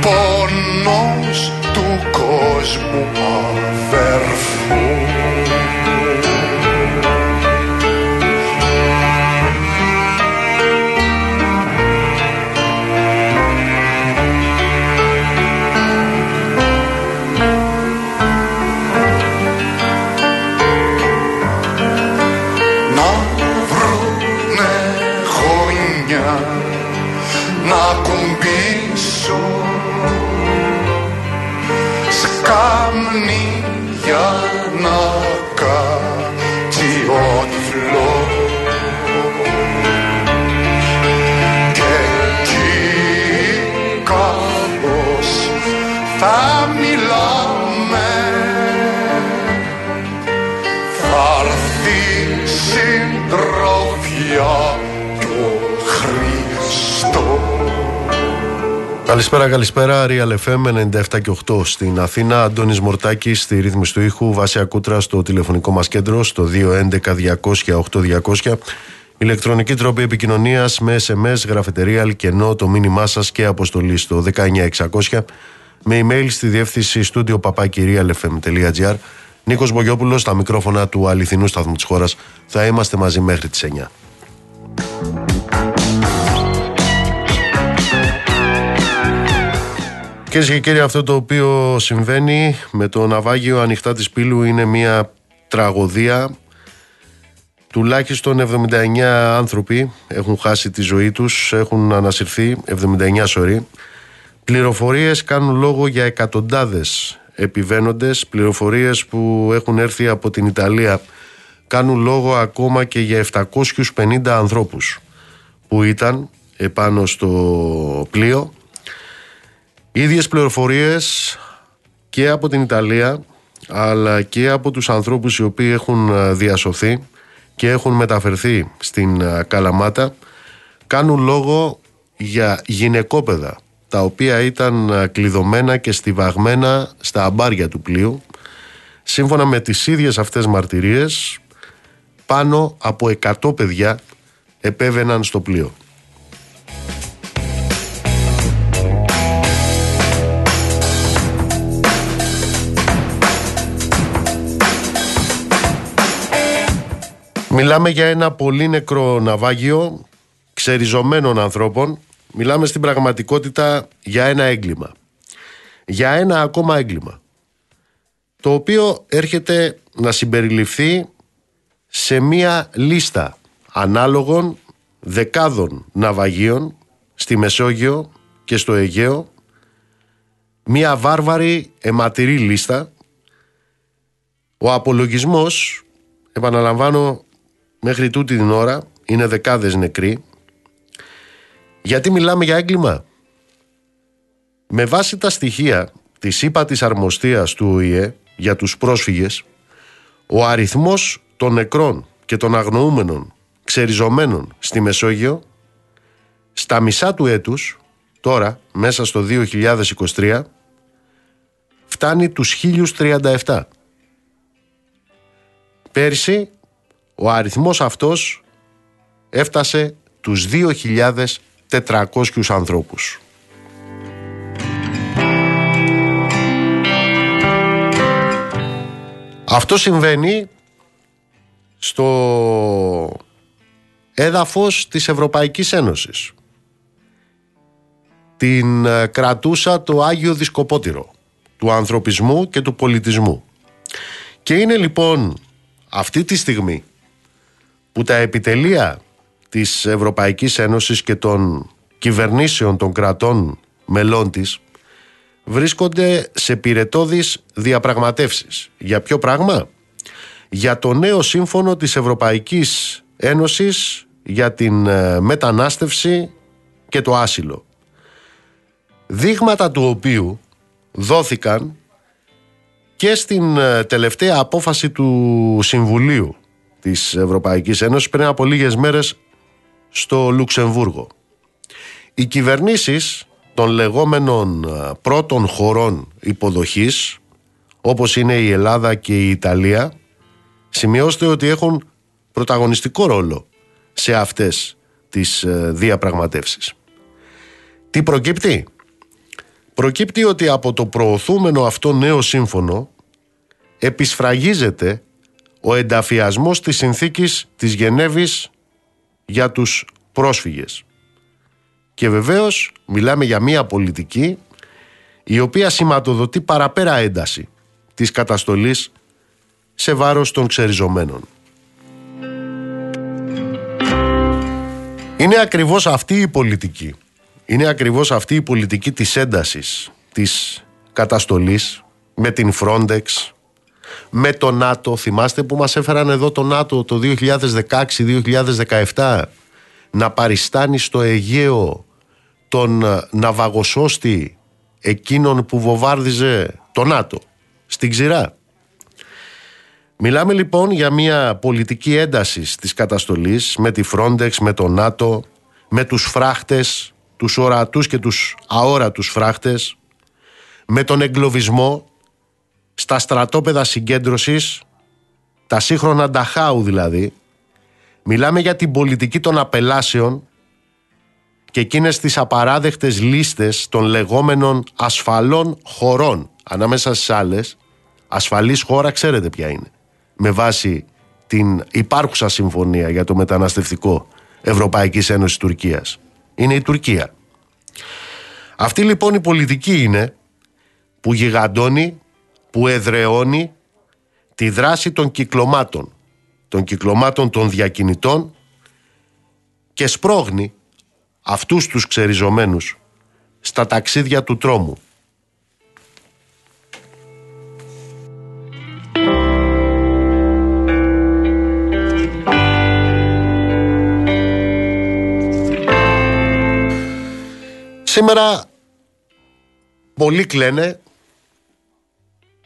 πόνος του κόσμου αδερφού Καλησπέρα, καλησπέρα. Real FM 97 και 8 στην Αθήνα. Αντώνης Μορτάκη στη ρύθμιση του ήχου. Βάσια Κούτρα στο τηλεφωνικό μας κέντρο στο 211-200-8200. Ηλεκτρονική τρόπη επικοινωνίας με SMS, γραφετερία, αλκενό, το μήνυμά σας και αποστολή στο 19600. Με email στη διεύθυνση στούντιο παπάκυριαλfm.gr. Νίκος Μπογιόπουλος στα μικρόφωνα του αληθινού σταθμού της χώρας. Θα είμαστε μαζί μέχρι τις 9. Κυρίε και κύριοι, αυτό το οποίο συμβαίνει με το ναυάγιο ανοιχτά της Πύλου είναι μια τραγωδία. Τουλάχιστον 79 άνθρωποι έχουν χάσει τη ζωή τους, έχουν ανασυρθεί 79 σωροί. Πληροφορίες κάνουν λόγο για εκατοντάδες επιβαίνοντες, πληροφορίες που έχουν έρθει από την Ιταλία κάνουν λόγο ακόμα και για 750 ανθρώπους που ήταν επάνω στο πλοίο Ίδιες πληροφορίες και από την Ιταλία αλλά και από τους ανθρώπους οι οποίοι έχουν ε, διασωθεί και έχουν μεταφερθεί στην ε, Καλαμάτα κάνουν λόγο για γυναικόπαιδα τα οποία ήταν ε, κλειδωμένα και στιβαγμένα στα αμπάρια του πλοίου σύμφωνα με τις ίδιες αυτές μαρτυρίες πάνω από 100 παιδιά επέβαιναν στο πλοίο. Μιλάμε για ένα πολύ νεκρό ναυάγιο ξεριζωμένων ανθρώπων. Μιλάμε στην πραγματικότητα για ένα έγκλημα. Για ένα ακόμα έγκλημα. Το οποίο έρχεται να συμπεριληφθεί σε μία λίστα ανάλογων δεκάδων ναυαγίων στη Μεσόγειο και στο Αιγαίο μία βάρβαρη αιματηρή λίστα ο απολογισμός επαναλαμβάνω μέχρι τούτη την ώρα είναι δεκάδες νεκροί. Γιατί μιλάμε για έγκλημα; Με βάση τα στοιχεία της ΥΠΑ της αρμοστίας του ΟΗΕ για τους πρόσφυγες ο αριθμός των νεκρών και των αγνοούμενων ξεριζωμένων στη Μεσόγειο στα μισά του έτους τώρα μέσα στο 2023 φτάνει τους 1037 Πέρσι ο αριθμός αυτός έφτασε τους 2.400 ανθρώπους. Αυτό συμβαίνει στο έδαφος της Ευρωπαϊκής Ένωσης. Την ε, κρατούσα το Άγιο Δισκοπότηρο του ανθρωπισμού και του πολιτισμού. Και είναι λοιπόν αυτή τη στιγμή που τα επιτελεία της Ευρωπαϊκής Ένωσης και των κυβερνήσεων των κρατών μελών της βρίσκονται σε πυρετόδεις διαπραγματεύσεις. Για ποιο πράγμα; Για το νέο σύμφωνο της Ευρωπαϊκής Ένωσης για την ε, μετανάστευση και το άσυλο. Δείγματα του οποίου δόθηκαν και στην ε, τελευταία απόφαση του Συμβουλίου της Ευρωπαϊκής Ένωσης πριν από λίγες μέρες στο Λουξεμβούργο. Οι κυβερνήσεις των λεγόμενων ε, πρώτων χωρών υποδοχής όπως είναι η Ελλάδα και η Ιταλία σημειώστε ότι έχουν πρωταγωνιστικό ρόλο σε αυτές τις ε, διαπραγματεύσεις. Τι προκύπτει; Προκύπτει ότι από το προωθούμενο αυτό νέο σύμφωνο επισφραγίζεται ο ενταφιασμός της συνθήκης της Γενέβης για τους πρόσφυγες. Και βεβαίως μιλάμε για μια πολιτική η οποία σηματοδοτεί παραπέρα ένταση της καταστολής σε βάρος των ξεριζωμένων. Είναι ακριβώς αυτή η πολιτική. Είναι ακριβώς αυτή η πολιτική της έντασης, της καταστολής με την Frontex, με το ΝΑΤΟ. Θυμάστε που μας έφεραν εδώ το ΝΑΤΟ το 2016-2017 να παριστάνει στο Αιγαίο τον ναυαγοσώστη εκείνον που βοβάρδιζε το ΝΑΤΟ στην ξηρά. Μιλάμε λοιπόν για μια πολιτική ένταση της καταστολής με τη Frontex, με το ΝΑΤΟ, με τους φράχτες, τους ορατούς και τους αόρατους φράχτες, με τον εγκλωβισμό στα στρατόπεδα συγκέντρωσης, τα σύγχρονα Νταχάου δηλαδή, μιλάμε για την πολιτική των απελάσεων και εκείνες τις απαράδεκτες λίστες των λεγόμενων ασφαλών χωρών ανάμεσα στις άλλες, ασφαλής χώρα ξέρετε ποια είναι με βάση την υπάρχουσα συμφωνία για το μεταναστευτικό Ευρωπαϊκής Ένωσης Τουρκίας. Είναι η Τουρκία. Αυτή λοιπόν η πολιτική είναι που γιγαντώνει, που εδρεώνει τη δράση των κυκλωμάτων, των κυκλωμάτων των διακινητών και σπρώχνει αυτούς τους ξεριζωμένους στα ταξίδια του τρόμου Σήμερα πολλοί κλαίνε.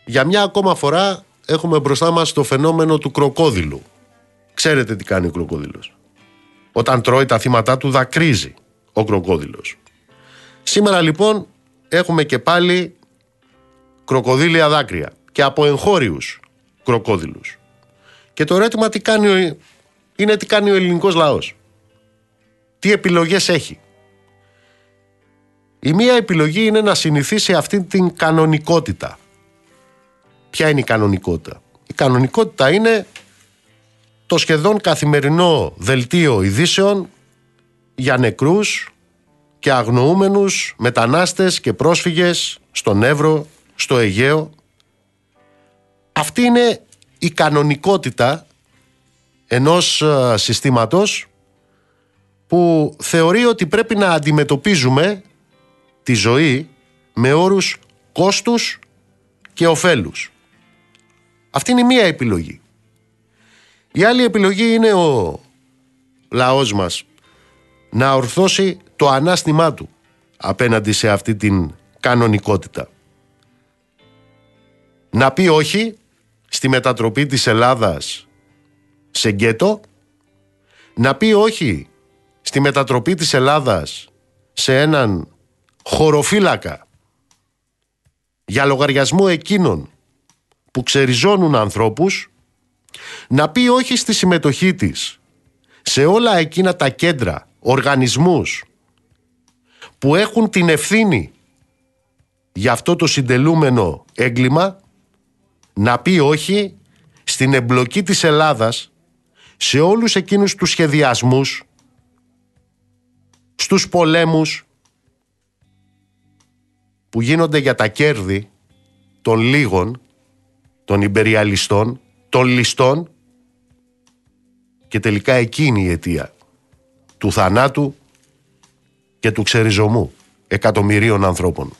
Για μια ακόμα φορά έχουμε μπροστά μας το φαινόμενο του κροκόδιλου. Ξέρετε τι κάνει ο κροκόδιλος. Όταν τρώει τα θύματα του δακρύζει ο κροκόδιλος. Σήμερα λοιπόν έχουμε και πάλι κροκοδίλια δάκρυα και από εγχώριους κροκόδιλους. Και το ερώτημα τι κάνει, είναι τι κάνει ο ελληνικός λαός. Τι επιλογές έχει. Η μία επιλογή είναι να συνηθίσει αυτή την κανονικότητα. Ποια είναι η κανονικότητα. Η κανονικότητα είναι το σχεδόν καθημερινό δελτίο ειδήσεων για νεκρούς και αγνοούμενους μετανάστες και πρόσφυγες στον Εύρο, στο Αιγαίο. Αυτή είναι η κανονικότητα ενός ε, συστήματος που θεωρεί ότι πρέπει να αντιμετωπίζουμε τη ζωή με όρους κόστους και ωφέλους. Αυτή είναι η μία επιλογή. Η άλλη επιλογή είναι ο λαός μας να ορθώσει το ανάστημά του απέναντι σε αυτή την κανονικότητα. Να πει όχι στη μετατροπή της Ελλάδας σε γκέτο, να πει όχι στη μετατροπή της Ελλάδας σε έναν χωροφύλακα για λογαριασμό εκείνων που ξεριζώνουν ανθρώπους να πει όχι στη συμμετοχή της σε όλα εκείνα τα κέντρα, οργανισμούς που έχουν την ευθύνη για αυτό το συντελούμενο έγκλημα να πει όχι στην εμπλοκή της Ελλάδας σε όλους εκείνους τους σχεδιασμούς στους πολέμους που γίνονται για τα κέρδη των λίγων, των υπεριαλιστών, των ληστών και τελικά εκείνη η αιτία του θανάτου και του ξεριζωμού εκατομμυρίων ανθρώπων.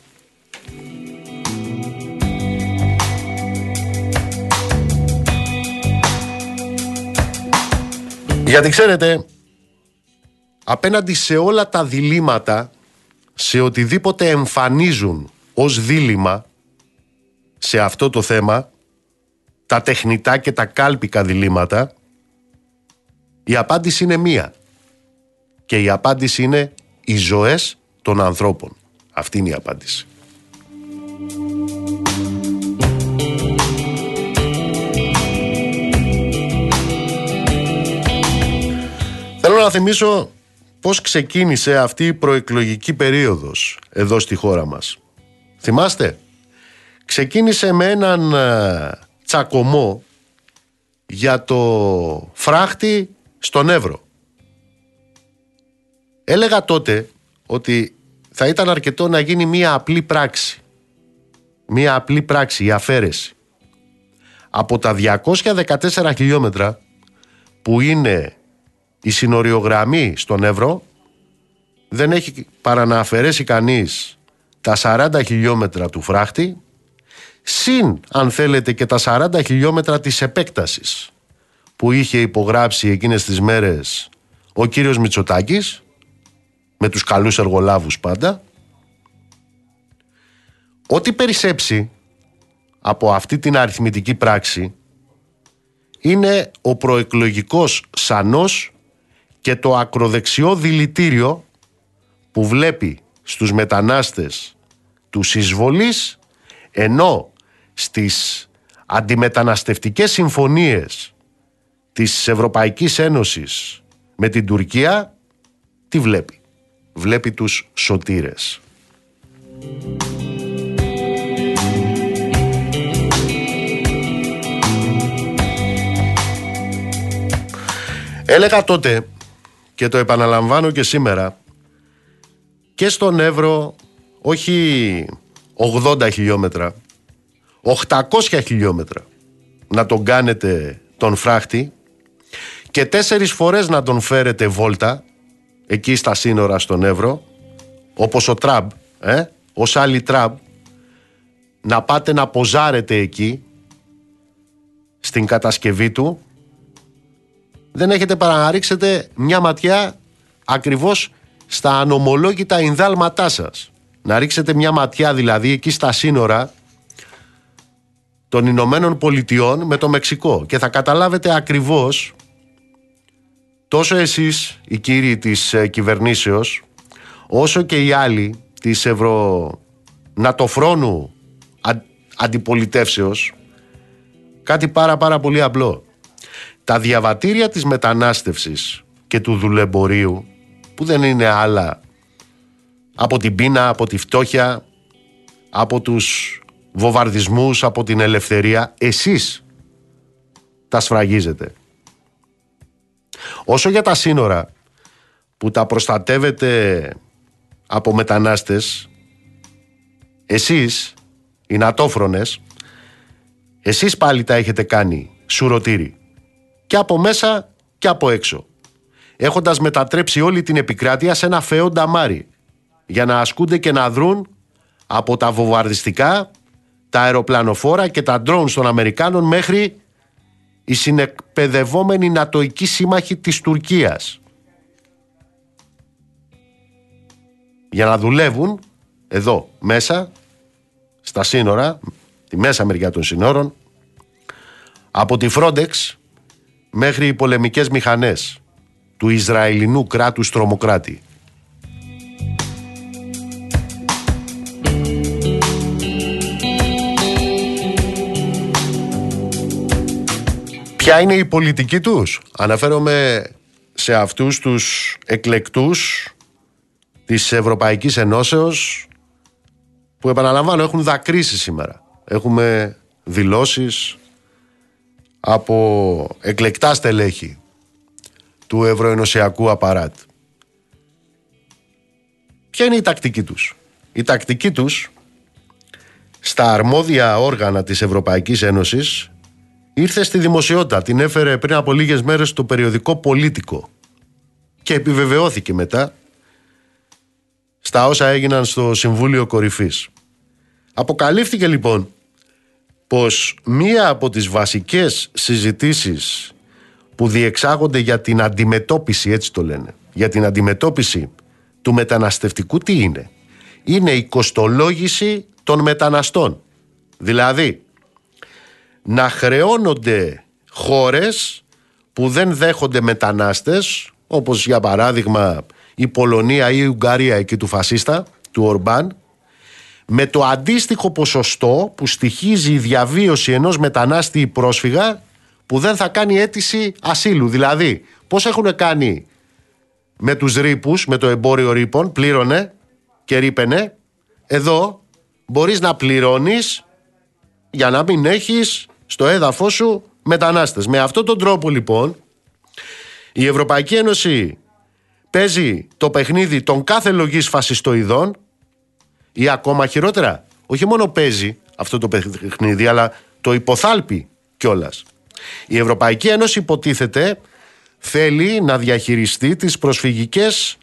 Γιατί ξέρετε, απέναντι σε όλα τα διλήμματα, σε οτιδήποτε εμφανίζουν ως δίλημα σε αυτό το θέμα, τα τεχνητά και τα κάλπικα διλήμματα, η απάντηση είναι μία. Και η απάντηση είναι οι ζωές των ανθρώπων. Αυτή είναι η απάντηση. Θέλω να θυμίσω πώς ξεκίνησε αυτή η προεκλογική περίοδος εδώ στη χώρα μας. Θυμάστε, ξεκίνησε με έναν ε, τσακωμό για το φράχτη στον Εύρο. Έλεγα τότε ότι θα ήταν αρκετό να γίνει μία απλή πράξη. Μία απλή πράξη, η αφαίρεση. Από τα 214 χιλιόμετρα που είναι η συνοριογραμμή στον Εύρο δεν έχει παρά να αφαιρέσει κανείς τα 40 χιλιόμετρα του φράχτη συν αν θέλετε και τα 40 χιλιόμετρα της επέκτασης που είχε υπογράψει εκείνες τις μέρες ο κύριος Μητσοτάκης με τους καλούς εργολάβους πάντα ό,τι περισσέψει από αυτή την αριθμητική πράξη είναι ο προεκλογικός σανός και το ακροδεξιό δηλητήριο που βλέπει στους μετανάστες του εισβολής ενώ στις αντιμεταναστευτικές συμφωνίες της Ευρωπαϊκής Ένωσης με την Τουρκία τι βλέπει; Βλέπει τους σωτήρες. Έλεγα τότε και το επαναλαμβάνω και σήμερα και στον Εύρο όχι 80 χιλιόμετρα 800 χιλιόμετρα να τον κάνετε τον φράχτη και τέσσερις φορές να τον φέρετε βόλτα εκεί στα σύνορα στον Εύρο όπως ο Τραμπ, ε, ο Σάλι Τραμπ να πάτε να ποζάρετε εκεί στην κατασκευή του δεν έχετε παρά να ρίξετε μια ματιά ακριβώς στα ανομολόγητα ενδάλματά σας. Να ρίξετε μια ματιά δηλαδή εκεί στα σύνορα των Ηνωμένων Πολιτειών με το Μεξικό και θα καταλάβετε ακριβώς τόσο εσείς οι κύριοι της ε, κυβερνήσεως όσο και οι άλλοι της Ευρωνατοφρόνου αντιπολιτεύσεως κάτι πάρα πάρα πολύ απλό. Τα διαβατήρια της μετανάστευσης και του δουλεμπορίου που δεν είναι άλλα από την πείνα, από τη φτώχεια, από τους βομβαρδισμούς, από την ελευθερία, εσείς τα σφραγίζετε. Όσο για τα σύνορα που τα προστατεύετε από μετανάστες, εσείς, οι νατόφρονες, εσείς πάλι τα έχετε κάνει σουρωτήρι. Και από μέσα και από έξω. Έχοντας μετατρέψει όλη την επικράτεια σε ένα φαίο νταμάρι. Για να ασκούνται και να δρούν από τα βομβαρδιστικά, τα αεροπλανοφόρα και τα ντρόουν των Αμερικάνων μέχρι οι συνεκπαιδευόμενοι νατοικοί σύμμαχοι της Τουρκίας. Για να δουλεύουν εδώ μέσα, στα σύνορα, τη μέσα μεριά των σύνορων, από τη Frontex μέχρι οι πολεμικές μηχανές του Ισραηλινού κράτους τρομοκράτη. Ποια είναι η πολιτική τους; Αναφέρομαι σε αυτούς τους εκλεκτούς της Ευρωπαϊκής Ενώσεως που επαναλαμβάνω έχουν δακρύσει σήμερα. Έχουμε δηλώσεις από εκλεκτά στελέχη του ευρωενωσιακού απαράτ. Ποια είναι η τακτική τους; Η τακτική τους στα αρμόδια όργανα της Ευρωπαϊκής Ένωσης ήρθε στη δημοσιότητα. Την έφερε πριν από λίγες μέρες στο περιοδικό Πολίτικο και επιβεβαιώθηκε μετά στα όσα έγιναν στο Συμβούλιο Κορυφής. Αποκαλύφθηκε λοιπόν πως μία από τις βασικές συζητήσεις που διεξάγονται για την αντιμετώπιση, έτσι το λένε, για την αντιμετώπιση του μεταναστευτικού τι είναι; Είναι η κοστολόγηση των μεταναστών. Δηλαδή, να χρεώνονται χώρες που δεν δέχονται μετανάστες, όπως για παράδειγμα η Πολωνία ή η Ουγγαρία εκεί του φασίστα, του Ορμπάν, με το αντίστοιχο ποσοστό που στοιχίζει η διαβίωση ενός μετανάστη ή πρόσφυγα που δεν θα κάνει αίτηση ασύλου. Δηλαδή, πώς έχουν κάνει με τους ρήπους, με το εμπόριο ρήπων, πλήρωνε και ρήπαινε. Εδώ μπορείς να πληρώνεις για να μην έχεις στο έδαφος σου μετανάστες. Με αυτόν τον τρόπο λοιπόν η Ευρωπαϊκή Ένωση παίζει το παιχνίδι των κάθε λογής φασιστοειδών ή ακόμα χειρότερα, όχι μόνο παίζει αυτό το παιχνίδι, αλλά το υποθάλπει κιόλας. Η Ευρωπαϊκή Ένωση υποτίθεται θέλει να διαχειριστεί τις προσφυγικές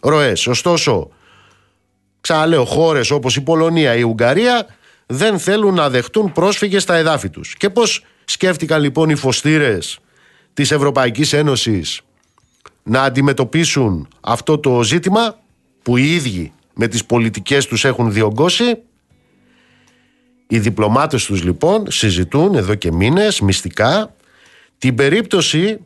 ροές. Ωστόσο, ξαναλέω, χώρες όπως η Πολωνία ή η Ουγγαρία δεν θέλουν να δεχτούν πρόσφυγες στα εδάφη τους. Και πώς σκέφτηκαν λοιπόν οι φωστήρες της Ευρωπαϊκής Ένωσης να αντιμετωπίσουν αυτό το ζήτημα που οι ίδιοι με τις πολιτικές τους έχουν διωγγώσει; Οι διπλωμάτες τους λοιπόν συζητούν εδώ και μήνες μυστικά την περίπτωση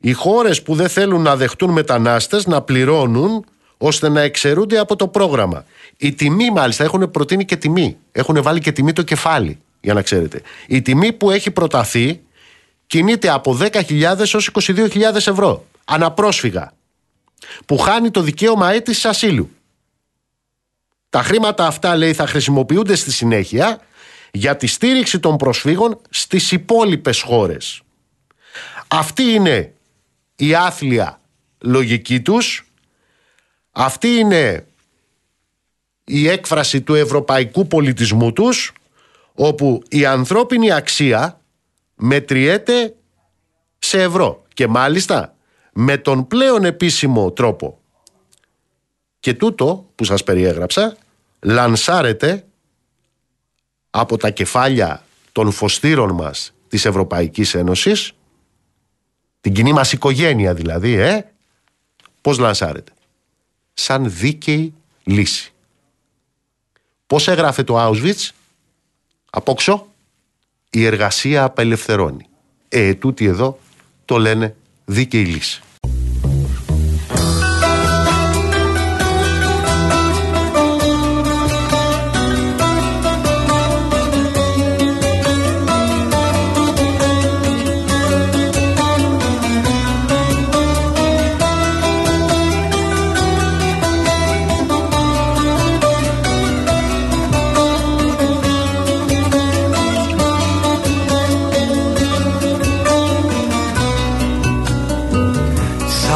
οι χώρες που δεν θέλουν να δεχτούν μετανάστες να πληρώνουν ώστε να εξαιρούνται από το πρόγραμμα. Η τιμή μάλιστα έχουν προτείνει και τιμή. Έχουν βάλει και τιμή το κεφάλι για να ξέρετε. Η τιμή που έχει προταθεί κινείται από 10.000 έως 22.000 ευρώ αναπρόσφυγα που χάνει το δικαίωμα αίτησης ασύλου. Τα χρήματα αυτά λέει θα χρησιμοποιούνται στη συνέχεια για τη στήριξη των προσφύγων στις υπόλοιπες χώρες. Αυτή είναι η άθλια λογική τους, αυτή είναι η έκφραση του ευρωπαϊκού πολιτισμού τους, όπου η ανθρώπινη αξία μετριέται σε ευρώ και μάλιστα με τον πλέον επίσημο τρόπο. Και τούτο που σας περιέγραψα λανσάρεται από τα κεφάλια των φωστήρων μας της Ευρωπαϊκής Ένωσης την κοινή μας οικογένεια δηλαδή ε, πώς λανσάρεται σαν δίκαιη λύση. Πώς έγραφε το Auschwitz; Απόξω η εργασία απελευθερώνει ε, τούτοι εδώ το λένε δίκαιη λύση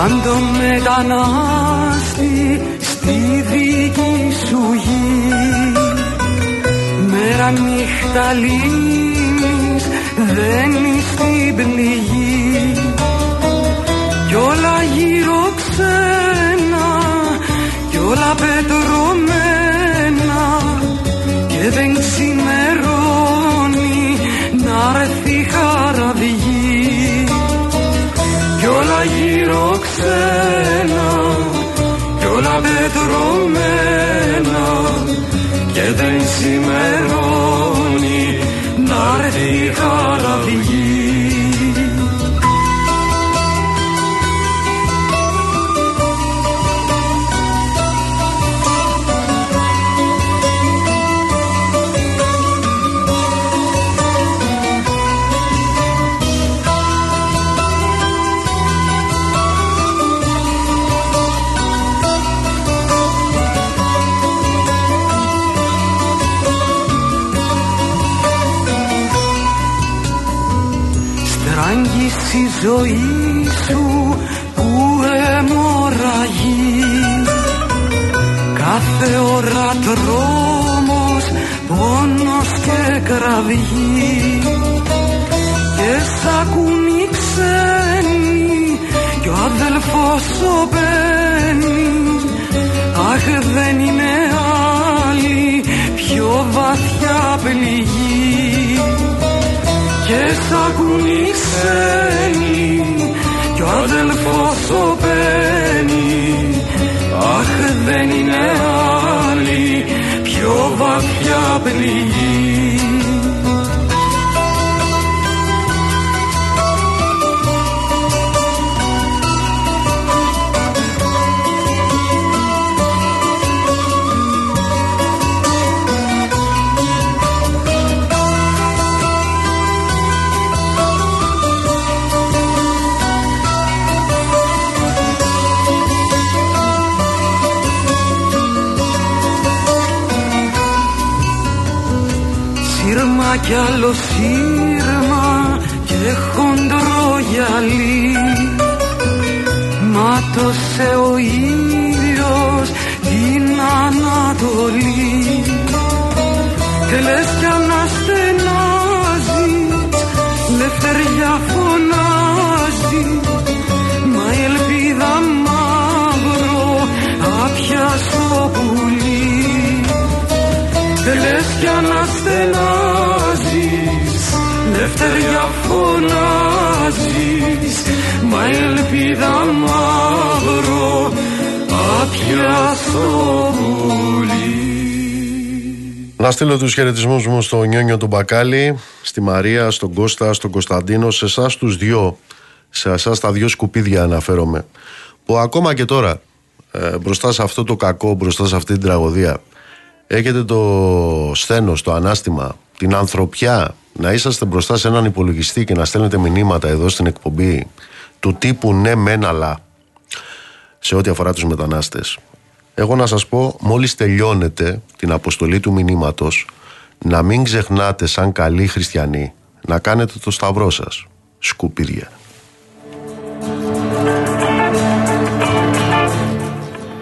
Σαν το μετανάστη στη δική σου γη. Μέρα νύχτα λύνεις, δένεις στην πληγή. Κι όλα γύρω ξένα, κι όλα πετρωμένα δεν σημερώνει κραυγή Και σ' ακούν οι ξένοι κι ο αδελφός σωπαίνει Αχ Αχ δεν είναι άλλη πιο βαθιά πληγή. Και σ' ακούν οι ξένοι κι ο αδελφός σωπαίνει Αχ δεν είναι άλλη πιο βαθιά πληγή κι άλλο σύρμα και χοντρό γυαλί. Μάτωσε ο ήλιος την Ανατολή. Και λες κι αναστενάζεις λευτεριά φωνάζει. Μα η ελπίδα μαύρο άπιαστο πουλί και λες κι αναστενάζεις λευτεριά φωνάζεις μα η ελπίδα μαύρο άπιαστο πουλί Να στείλω τους χαιρετισμούς μου στο Νιόνιο του Μπακάλι, στη Μαρία, στον Κώστα, στον Κωνσταντίνο, σε εσάς τους δυο, σε εσάς τα δυο σκουπίδια αναφέρομαι, που ακόμα και τώρα, ε, μπροστά σε αυτό το κακό, μπροστά σε αυτή την τραγωδία, έχετε το σθένος, το ανάστημα, την ανθρωπιά, να είσαστε μπροστά σε έναν υπολογιστή και να στέλνετε μηνύματα εδώ στην εκπομπή του τύπου ναι μεν αλλά σε ό,τι αφορά τους μετανάστες. Εγώ να σας πω, μόλις τελειώνετε την αποστολή του μηνύματος, να μην ξεχνάτε σαν καλοί χριστιανοί να κάνετε το σταυρό σας. Σκουπίδια.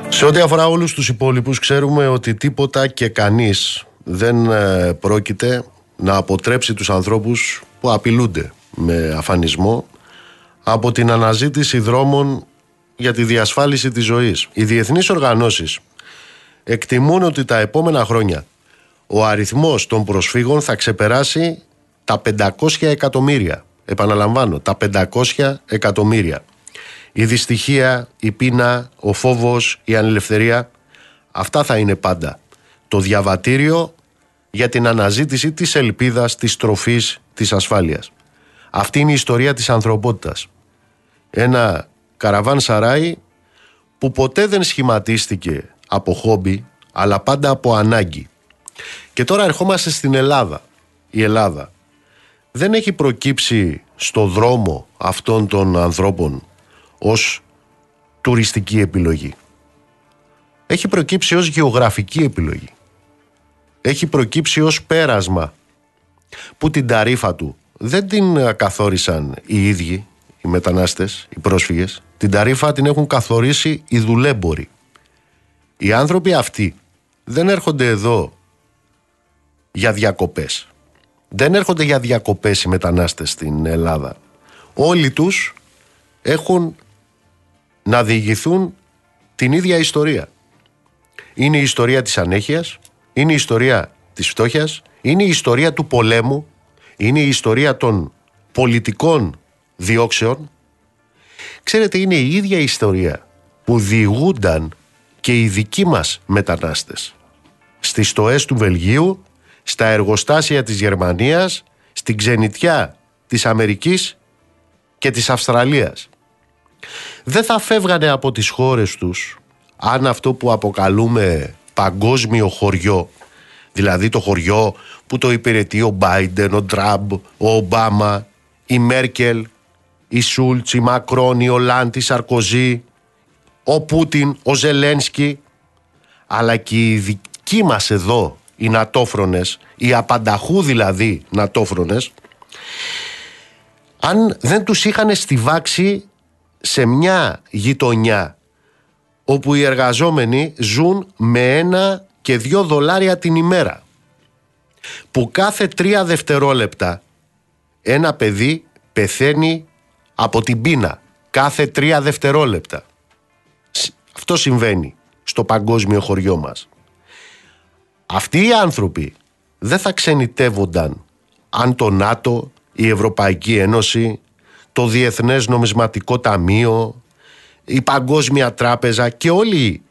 Σε ό,τι αφορά όλους τους υπόλοιπους ξέρουμε ότι τίποτα και κανείς δεν ε, πρόκειται να αποτρέψει τους ανθρώπους που απειλούνται με αφανισμό από την αναζήτηση δρόμων για τη διασφάλιση της ζωής. Οι διεθνείς οργανώσεις εκτιμούν ότι τα επόμενα χρόνια ο αριθμός των προσφύγων θα ξεπεράσει τα 500 εκατομμύρια. Επαναλαμβάνω, τα 500 εκατομμύρια. Η δυστυχία, η πείνα, ο φόβος, η ανελευθερία, αυτά θα είναι πάντα. Το διαβατήριο για την αναζήτηση της ελπίδας, της τροφής, της ασφάλειας. Αυτή είναι η ιστορία της ανθρωπότητας. Ένα καραβάν σαράι που ποτέ δεν σχηματίστηκε από χόμπι, αλλά πάντα από ανάγκη. Και τώρα ερχόμαστε στην Ελλάδα. Η Ελλάδα δεν έχει προκύψει στο δρόμο αυτών των ανθρώπων ως τουριστική επιλογή. Έχει προκύψει ως γεωγραφική επιλογή. Έχει προκύψει ως πέρασμα που την ταρίφα του δεν την καθόρισαν οι ίδιοι οι μετανάστες, οι πρόσφυγες. Την ταρίφα την έχουν καθορίσει οι δουλέμποροι. Οι άνθρωποι αυτοί δεν έρχονται εδώ για διακοπές. Δεν έρχονται για διακοπές οι μετανάστες στην Ελλάδα. Όλοι τους έχουν να διηγηθούν την ίδια ιστορία. Είναι η ιστορία της ανέχειας, είναι η ιστορία της φτώχειας, είναι η ιστορία του πολέμου, είναι η ιστορία των πολιτικών διώξεων. Ξέρετε, είναι η ίδια ιστορία που διηγούνταν και οι δικοί μας μετανάστες. Στις στοές του Βελγίου, στα εργοστάσια της Γερμανίας, στην ξενιτιά της Αμερικής και της Αυστραλίας. Δεν θα φεύγανε από τις χώρες τους αν αυτό που αποκαλούμε παγκόσμιο χωριό, δηλαδή το χωριό που το υπηρετεί ο Μπάιντεν, ο Τραμπ, ο Ομπάμα, η Μέρκελ, η Σούλτς, η Μακρόν, η Ολάντ, η Σαρκοζή, ο Πούτιν, ο Ζελένσκι, αλλά και οι δικοί μας εδώ, οι νατόφρονες, οι απανταχού δηλαδή νατόφρονες, αν δεν τους είχαν στιβάξει σε μια γειτονιά όπου οι εργαζόμενοι ζουν με ένα και δύο δολάρια την ημέρα που κάθε τρία δευτερόλεπτα ένα παιδί πεθαίνει από την πείνα κάθε τρία δευτερόλεπτα. Αυτό συμβαίνει. στο παγκόσμιο χωριό μας. Αυτοί οι άνθρωποι δεν θα ξενιτεύονταν αν το ΝΑΤΟ, η Ευρωπαϊκή Ένωση, το Διεθνές Νομισματικό Ταμείο, η Παγκόσμια Τράπεζα και όλοι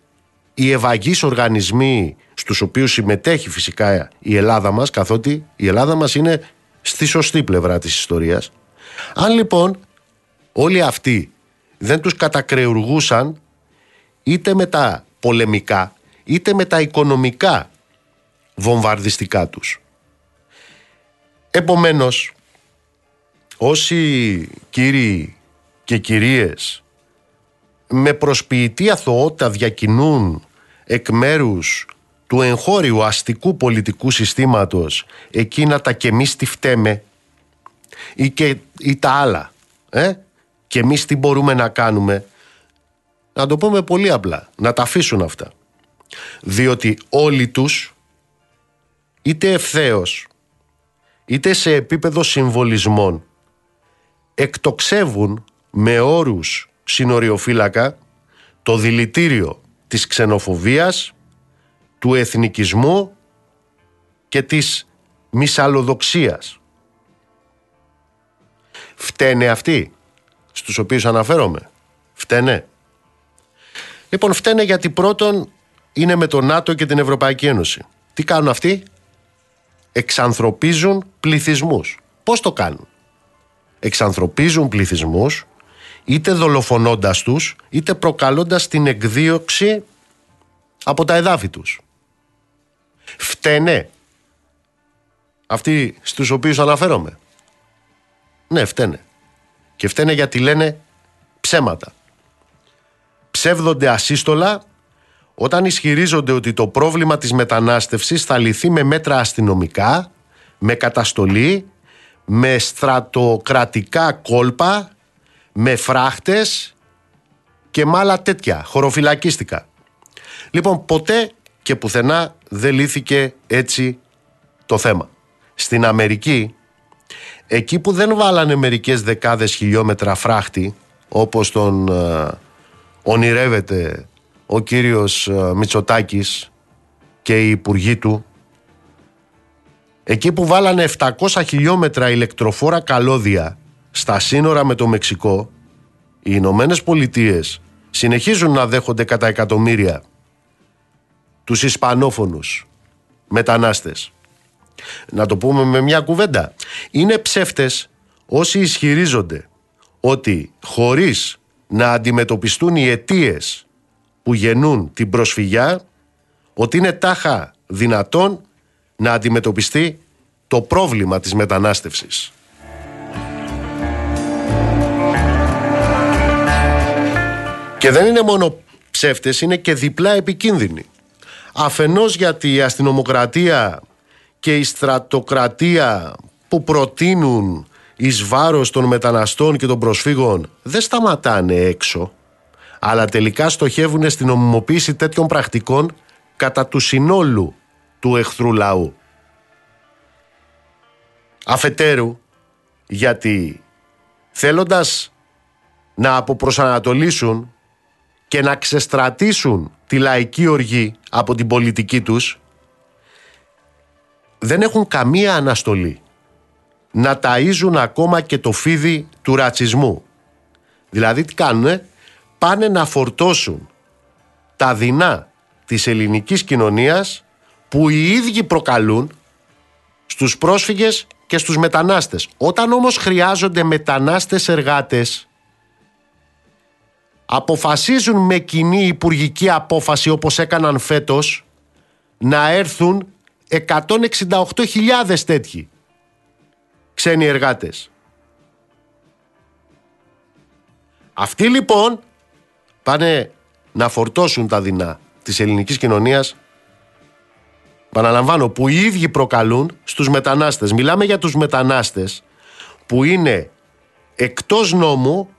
οι ευαγείς οργανισμοί στους οποίους συμμετέχει φυσικά η Ελλάδα μας καθότι η Ελλάδα μας είναι στη σωστή πλευρά της ιστορίας αν λοιπόν όλοι αυτοί δεν τους κατακρεουργούσαν είτε με τα πολεμικά είτε με τα οικονομικά βομβαρδιστικά τους. Επομένως, όσοι κύριοι και κυρίες με προσποιητή αθωότητα διακινούν εκ μέρους του εγχώριου αστικού πολιτικού συστήματος εκείνα τα και εμείς τι φταίμε ή, και, ή τα άλλα ε; και εμείς τι μπορούμε να κάνουμε να το πούμε πολύ απλά να τα αφήσουν αυτά. Διότι όλοι τους είτε ευθέως είτε σε επίπεδο συμβολισμών εκτοξεύουν με όρους συνοριοφύλακα το δηλητήριο της ξενοφοβίας, του εθνικισμού και της μισαλοδοξίας. Φταίνε αυτοί στους οποίους αναφέρομαι. Φταίνε. Λοιπόν, φταίνε γιατί πρώτον είναι με το ΝΑΤΟ και την Ευρωπαϊκή Ένωση. Τι κάνουν αυτοί; Εξανθρωπίζουν πληθυσμούς. Πώς το κάνουν; Εξανθρωπίζουν πληθυσμούς είτε δολοφονώντας τους είτε προκαλώντας την εκδίωξη από τα εδάφη τους. Φταίνε αυτοί στους οποίους αναφέρομαι. Ναι, φταίνε. Και φταίνε γιατί λένε ψέματα. Ψεύδονται ασύστολα όταν ισχυρίζονται ότι το πρόβλημα της μετανάστευσης θα λυθεί με μέτρα αστυνομικά, με καταστολή, με στρατοκρατικά κόλπα, με φράχτες και με άλλα τέτοια, χωροφυλακίστικα. Λοιπόν, ποτέ και πουθενά δεν λύθηκε έτσι το θέμα. Στην Αμερική, εκεί που δεν βάλανε μερικές δεκάδες χιλιόμετρα φράχτη, όπως τον ε, ονειρεύεται ο κύριος ε, Μητσοτάκης και οι υπουργοί του, εκεί που βάλανε 700 χιλιόμετρα ηλεκτροφόρα καλώδια στα σύνορα με το Μεξικό, οι Ηνωμένες Πολιτείες συνεχίζουν να δέχονται κατά εκατομμύρια τους Ισπανόφωνους μετανάστες. Να το πούμε με μια κουβέντα. Είναι ψεύτες όσοι ισχυρίζονται ότι χωρίς να αντιμετωπιστούν οι αιτίες που γεννούν την προσφυγιά, ότι είναι τάχα δυνατόν να αντιμετωπιστεί το πρόβλημα της μετανάστευσης. Και δεν είναι μόνο ψεύτες, είναι και διπλά επικίνδυνοι. Αφενός γιατί η αστυνομοκρατία και η στρατοκρατία που προτείνουν εις βάρος των μεταναστών και των προσφύγων δεν σταματάνε έξω αλλά τελικά στοχεύουν στην ομιμοποίηση τέτοιων πρακτικών κατά του συνόλου του εχθρού λαού. Αφετέρου, γιατί θέλοντας να αποπροσανατολίσουν και να ξεστρατήσουν τη λαϊκή οργή από την πολιτική τους δεν έχουν καμία αναστολή να ταΐζουν ακόμα και το φίδι του ρατσισμού. Δηλαδή τι κάνουνε, πάνε να φορτώσουν τα δεινά της ελληνικής κοινωνίας που οι ίδιοι προκαλούν στους πρόσφυγες και στους μετανάστες. Όταν όμως χρειάζονται μετανάστες εργάτες αποφασίζουν με κοινή υπουργική απόφαση όπως έκαναν φέτος να έρθουν 168.000 τέτοιοι ξένοι εργάτες. Αυτοί λοιπόν πάνε να φορτώσουν τα δεινά της ελληνικής κοινωνίας Παναλαμβάνω, που οι ίδιοι προκαλούν στους μετανάστες. Μιλάμε για τους μετανάστες που είναι εκτός νόμου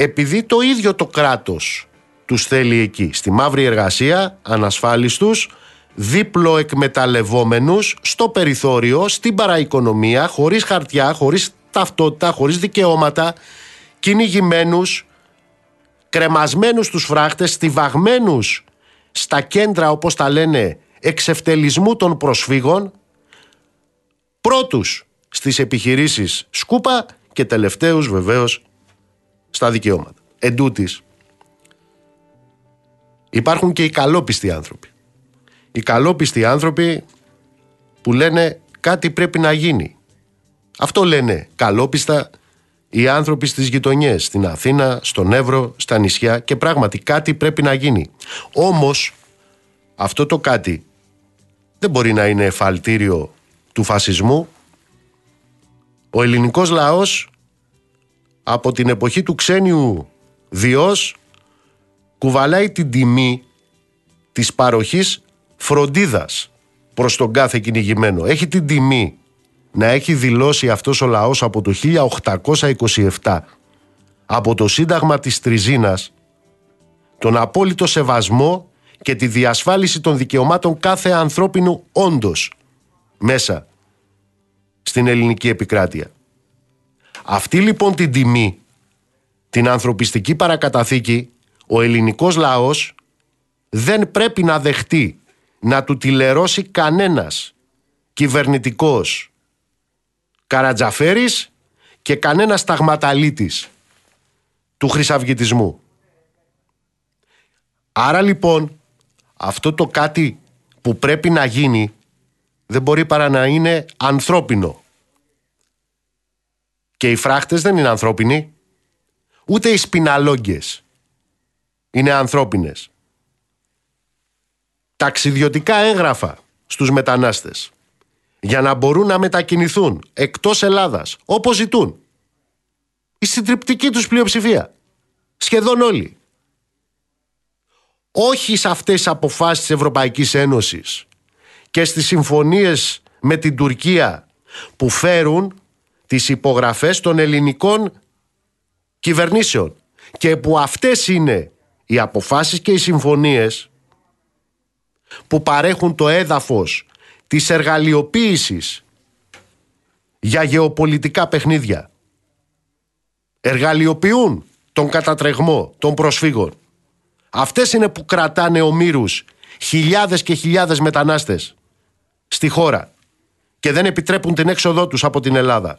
επειδή το ίδιο το κράτος τους θέλει εκεί. Στη μαύρη εργασία, ανασφάλιστους, δίπλο εκμεταλλευόμενους, στο περιθώριο, στην παραοικονομία, χωρίς χαρτιά, χωρίς ταυτότητα, χωρίς δικαιώματα, κυνηγημένους, κρεμασμένους στους φράχτες, στιβαγμένους στα κέντρα όπως τα λένε εξευτελισμού των προσφύγων πρώτους στις επιχειρήσεις σκούπα και τελευταίους βεβαίως στα δικαιώματα. Εν τούτης, υπάρχουν και οι καλόπιστοι άνθρωποι. Οι καλόπιστοι άνθρωποι που λένε κάτι πρέπει να γίνει. Αυτό λένε καλόπιστα οι άνθρωποι στις γειτονιές, στην Αθήνα, στον Εύρο, στα νησιά και πράγματι κάτι πρέπει να γίνει. Όμως αυτό το κάτι δεν μπορεί να είναι εφαλτήριο του φασισμού. Ο ελληνικός λαός από την εποχή του ξένιου διός κουβαλάει την τιμή της παροχής φροντίδας προς τον κάθε κυνηγημένο. Έχει την τιμή να έχει δηλώσει αυτός ο λαός από το 1827 από το Σύνταγμα της Τριζίνας τον απόλυτο σεβασμό και τη διασφάλιση των δικαιωμάτων κάθε ανθρώπινου όντως μέσα στην ελληνική επικράτεια. Αυτή λοιπόν την τιμή, την ανθρωπιστική παρακαταθήκη, ο ελληνικός λαός δεν πρέπει να δεχτεί να του τηλερώσει κανένας κυβερνητικός Καρατζαφέρης και κανένας ταγματαλίτης του χρυσαυγητισμού. Άρα λοιπόν αυτό το κάτι που πρέπει να γίνει δεν μπορεί παρά να είναι ανθρώπινο. Και οι φράχτες δεν είναι ανθρώπινοι, ούτε οι σπιναλόγγες είναι ανθρώπινες. Ταξιδιωτικά έγγραφα στους μετανάστες για να μπορούν να μετακινηθούν εκτός Ελλάδας όπως ζητούν. Η συντριπτική τους πλειοψηφία. Σχεδόν όλοι. Όχι σε αυτές τις αποφάσεις της Ευρωπαϊκής Ένωσης και στις συμφωνίες με την Τουρκία που φέρουν τις υπογραφές των ελληνικών κυβερνήσεων και που αυτές είναι οι αποφάσεις και οι συμφωνίες που παρέχουν το έδαφος της εργαλειοποίησης για γεωπολιτικά παιχνίδια. Εργαλειοποιούν τον κατατρεγμό των προσφύγων. Αυτές είναι που κρατάνε ομήρους χιλιάδες και χιλιάδες μετανάστες στη χώρα και δεν επιτρέπουν την έξοδό τους από την Ελλάδα.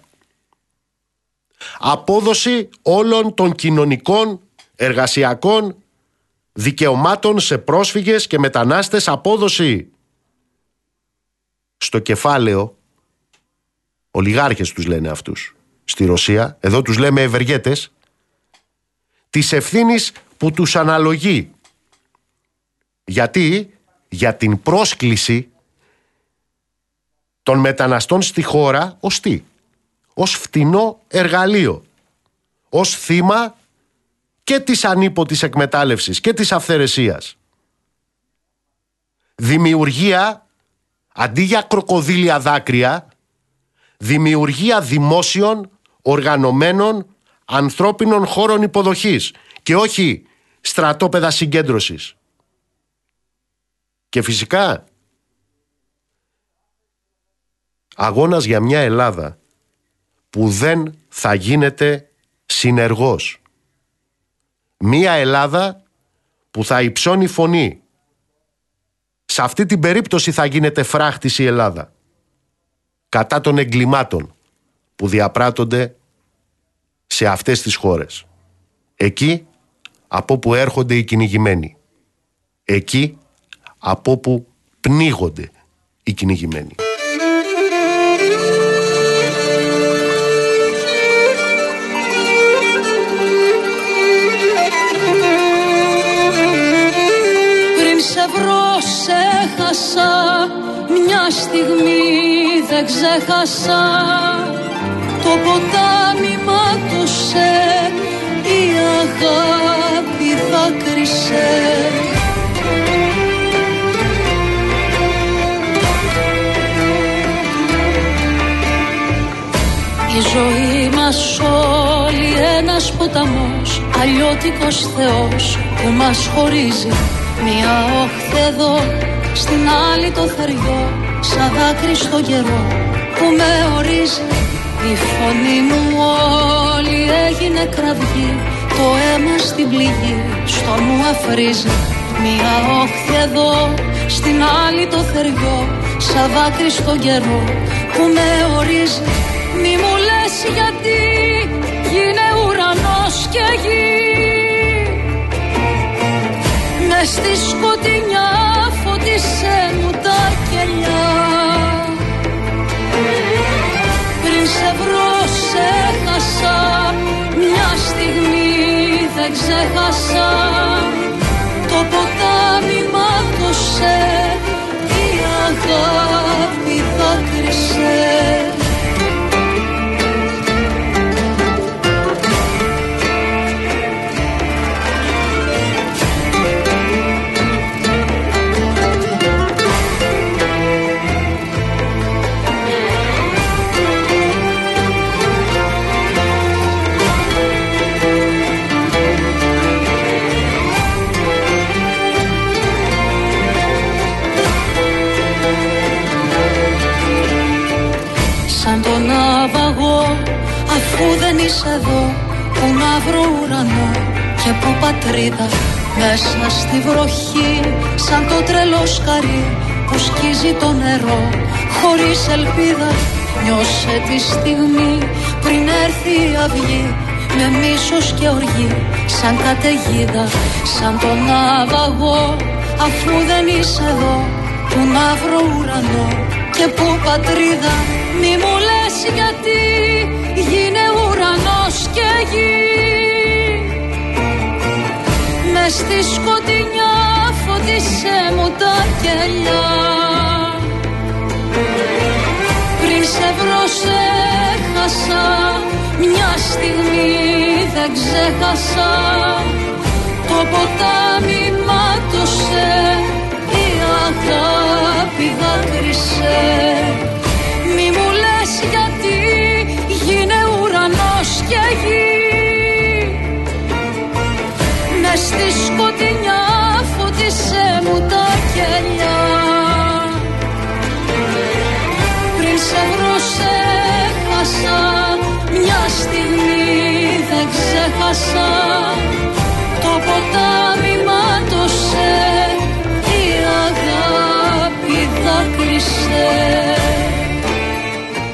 Απόδοση όλων των κοινωνικών, εργασιακών δικαιωμάτων σε πρόσφυγες και μετανάστες, απόδοση στο κεφάλαιο, ολιγάρχες τους λένε αυτούς, στη Ρωσία, εδώ τους λέμε ευεργέτες, της ευθύνης που τους αναλογεί. Γιατί, για την πρόσκληση των μεταναστών στη χώρα ως τι, ως φτηνό εργαλείο, ως θύμα και της ανίποτης εκμετάλλευσης και της αυθαιρεσίας. Δημιουργία αντί για κροκοδίλια δάκρυα, δημιουργία δημόσιων, οργανωμένων, ανθρώπινων χώρων υποδοχής και όχι στρατόπεδα συγκέντρωσης. Και φυσικά, αγώνας για μια Ελλάδα που δεν θα γίνεται συνεργός. Μια Ελλάδα που θα υψώνει φωνή σε αυτή την περίπτωση θα γίνεται φράχτης η Ελλάδα κατά των εγκλημάτων που διαπράττονται σε αυτές τις χώρες. Εκεί από που έρχονται οι κυνηγημένοι. Εκεί από που πνίγονται οι κυνηγημένοι. Μια στιγμή δεν ξέχασα. Το ποτάμι μάτωσε η αγάπη δάκρυσε Η ζωή μας όλη ένας ποταμός Αλλιώτικος Θεός που μας χωρίζει Μια όχθη εδώ στην άλλη το θεριό σαν δάκρυ στο καιρό που με ορίζει η φωνή μου όλη. Έγινε κραυγή το αίμα στην πληγή στο μου αφρίζει. Μια όχθη εδώ, στην άλλη το θεριό Σαν δάκρυ στον καιρό που με ορίζει. Μη μου λες γιατί γίνε ουρανός και γη Μες στη σκοτεινιά φωτίσε μου τα κελιά. Πριν σε βρω σε χάσα Μια στιγμή δεν ξέχασα. Το ποτάμι μάτωσε Η αγάπη δάκρυσε Αφού δεν είσαι εδώ Που να βρω ουρανό Και που πατρίδα Μέσα στη βροχή Σαν το τρελό σκαρί Που σκίζει το νερό. Χωρίς ελπίδα Νιώσε τη στιγμή Πριν έρθει η αυγή Με μίσος και οργή Σαν καταιγίδα Σαν τον άβαγο. Αφού δεν είσαι εδώ Που να βρω ουρανό Και που πατρίδα Μη μου λες γιατί γίνε ουρανός και γη μες στη σκοτεινιά φωτίσε μου τα κελιά. Πριν σε βρω σε χάσα Μια στιγμή δεν ξέχασα. Το ποτάμι μάτωσε Η αγάπη δάκρυσε. Μη μου λες γιατί στη σκοτεινιά φωτίσε μου τα κελιά. Πριν σε βρω σε χάσα Μια στιγμή δεν ξέχασα. Το ποτάμι μάτωσε Η αγάπη δάκρυσε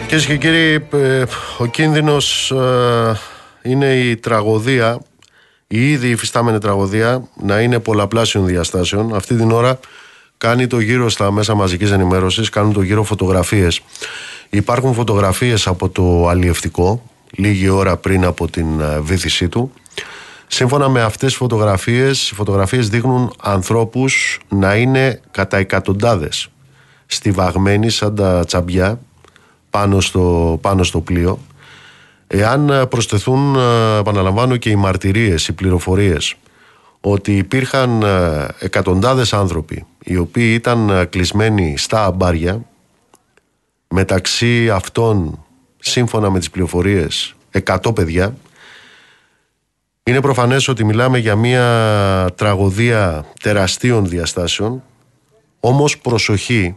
Κυρίες και κύριοι, ε, ο κίνδυνος ε, είναι η τραγωδία, η ήδη υφιστάμενη τραγωδία, να είναι πολλαπλάσιων διαστάσεων. Αυτή την ώρα κάνει το γύρο στα μέσα μαζικής ενημέρωσης, κάνουν το γύρο φωτογραφίες. Υπάρχουν φωτογραφίες από το αλλιευτικό, λίγη ώρα πριν από την ε, βήθησή του. Σύμφωνα με αυτές τις φωτογραφίες, οι φωτογραφίες δείχνουν ανθρώπους να είναι κατά εκατοντάδες στιβαγμένοι σαν τα τσαμπιά πάνω στο, πάνω στο πλοίο. Εάν προσθεθούν, επαναλαμβάνω, και οι μαρτυρίες, οι πληροφορίες ότι υπήρχαν εκατοντάδες άνθρωποι οι οποίοι ήταν κλεισμένοι στα αμπάρια μεταξύ αυτών σύμφωνα με τις πληροφορίες 100 παιδιά είναι προφανές ότι μιλάμε για μια τραγωδία τεραστίων διαστάσεων όμως προσοχή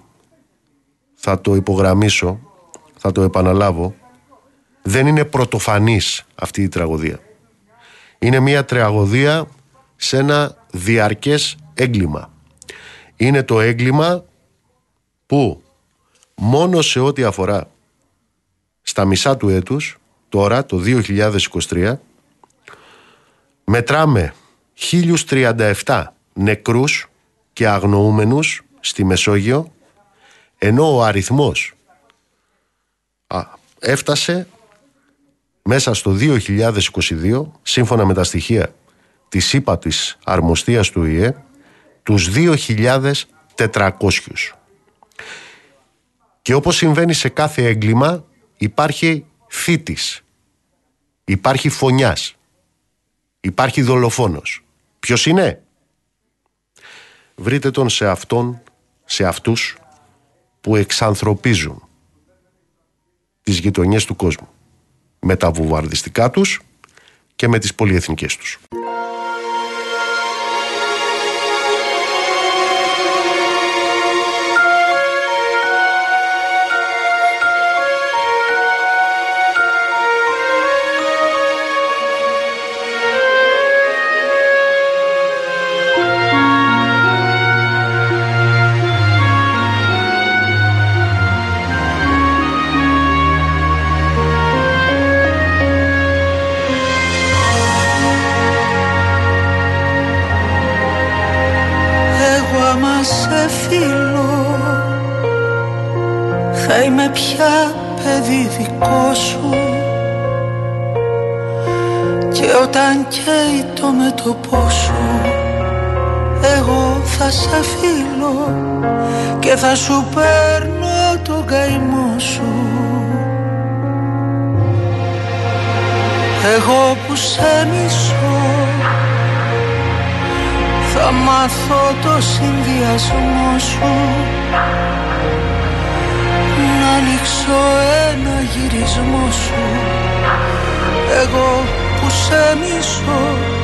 θα το υπογραμμίσω θα το επαναλάβω, δεν είναι πρωτοφανής αυτή η τραγωδία. Είναι μια τραγωδία σε ένα διαρκές έγκλημα. Είναι το έγκλημα που μόνο σε ό,τι αφορά στα μισά του έτους, τώρα το 2023, μετράμε 1037 νεκρούς και αγνοούμενους στη Μεσόγειο, ενώ ο αριθμός έφτασε μέσα στο 2022, σύμφωνα με τα στοιχεία της ΥΠΑ της αρμοστίας του ΙΕ, τους 2.400. Και όπως συμβαίνει σε κάθε έγκλημα, υπάρχει φίτης, υπάρχει φωνιάς, υπάρχει δολοφόνος. Ποιος είναι; Βρείτε τον σε αυτόν, σε αυτούς που εξανθρωπίζουν τις γειτονιές του κόσμου με τα βουβαρδιστικά τους και με τις πολυεθνικές τους. Το μέτωπό σου εγώ θα σε φίλω και θα σου παίρνω τον καημό σου. Εγώ που σε μισώ θα μάθω το συνδυασμό σου. Να ανοίξω ένα γυρισμό σου. Εγώ που σε μισώ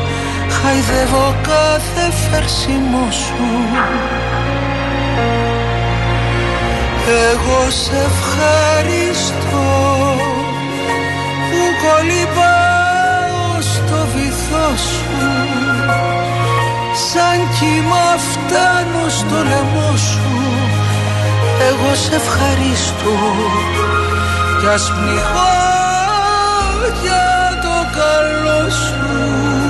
Χαϊδεύω κάθε φερσιμό σου. Εγώ σε ευχαριστώ Που κολυμπάω στο βυθό σου. Σαν κύμα φτάνω στο λαιμό σου. Εγώ σε ευχαριστώ Κι ας πνιγώ για το καλό σου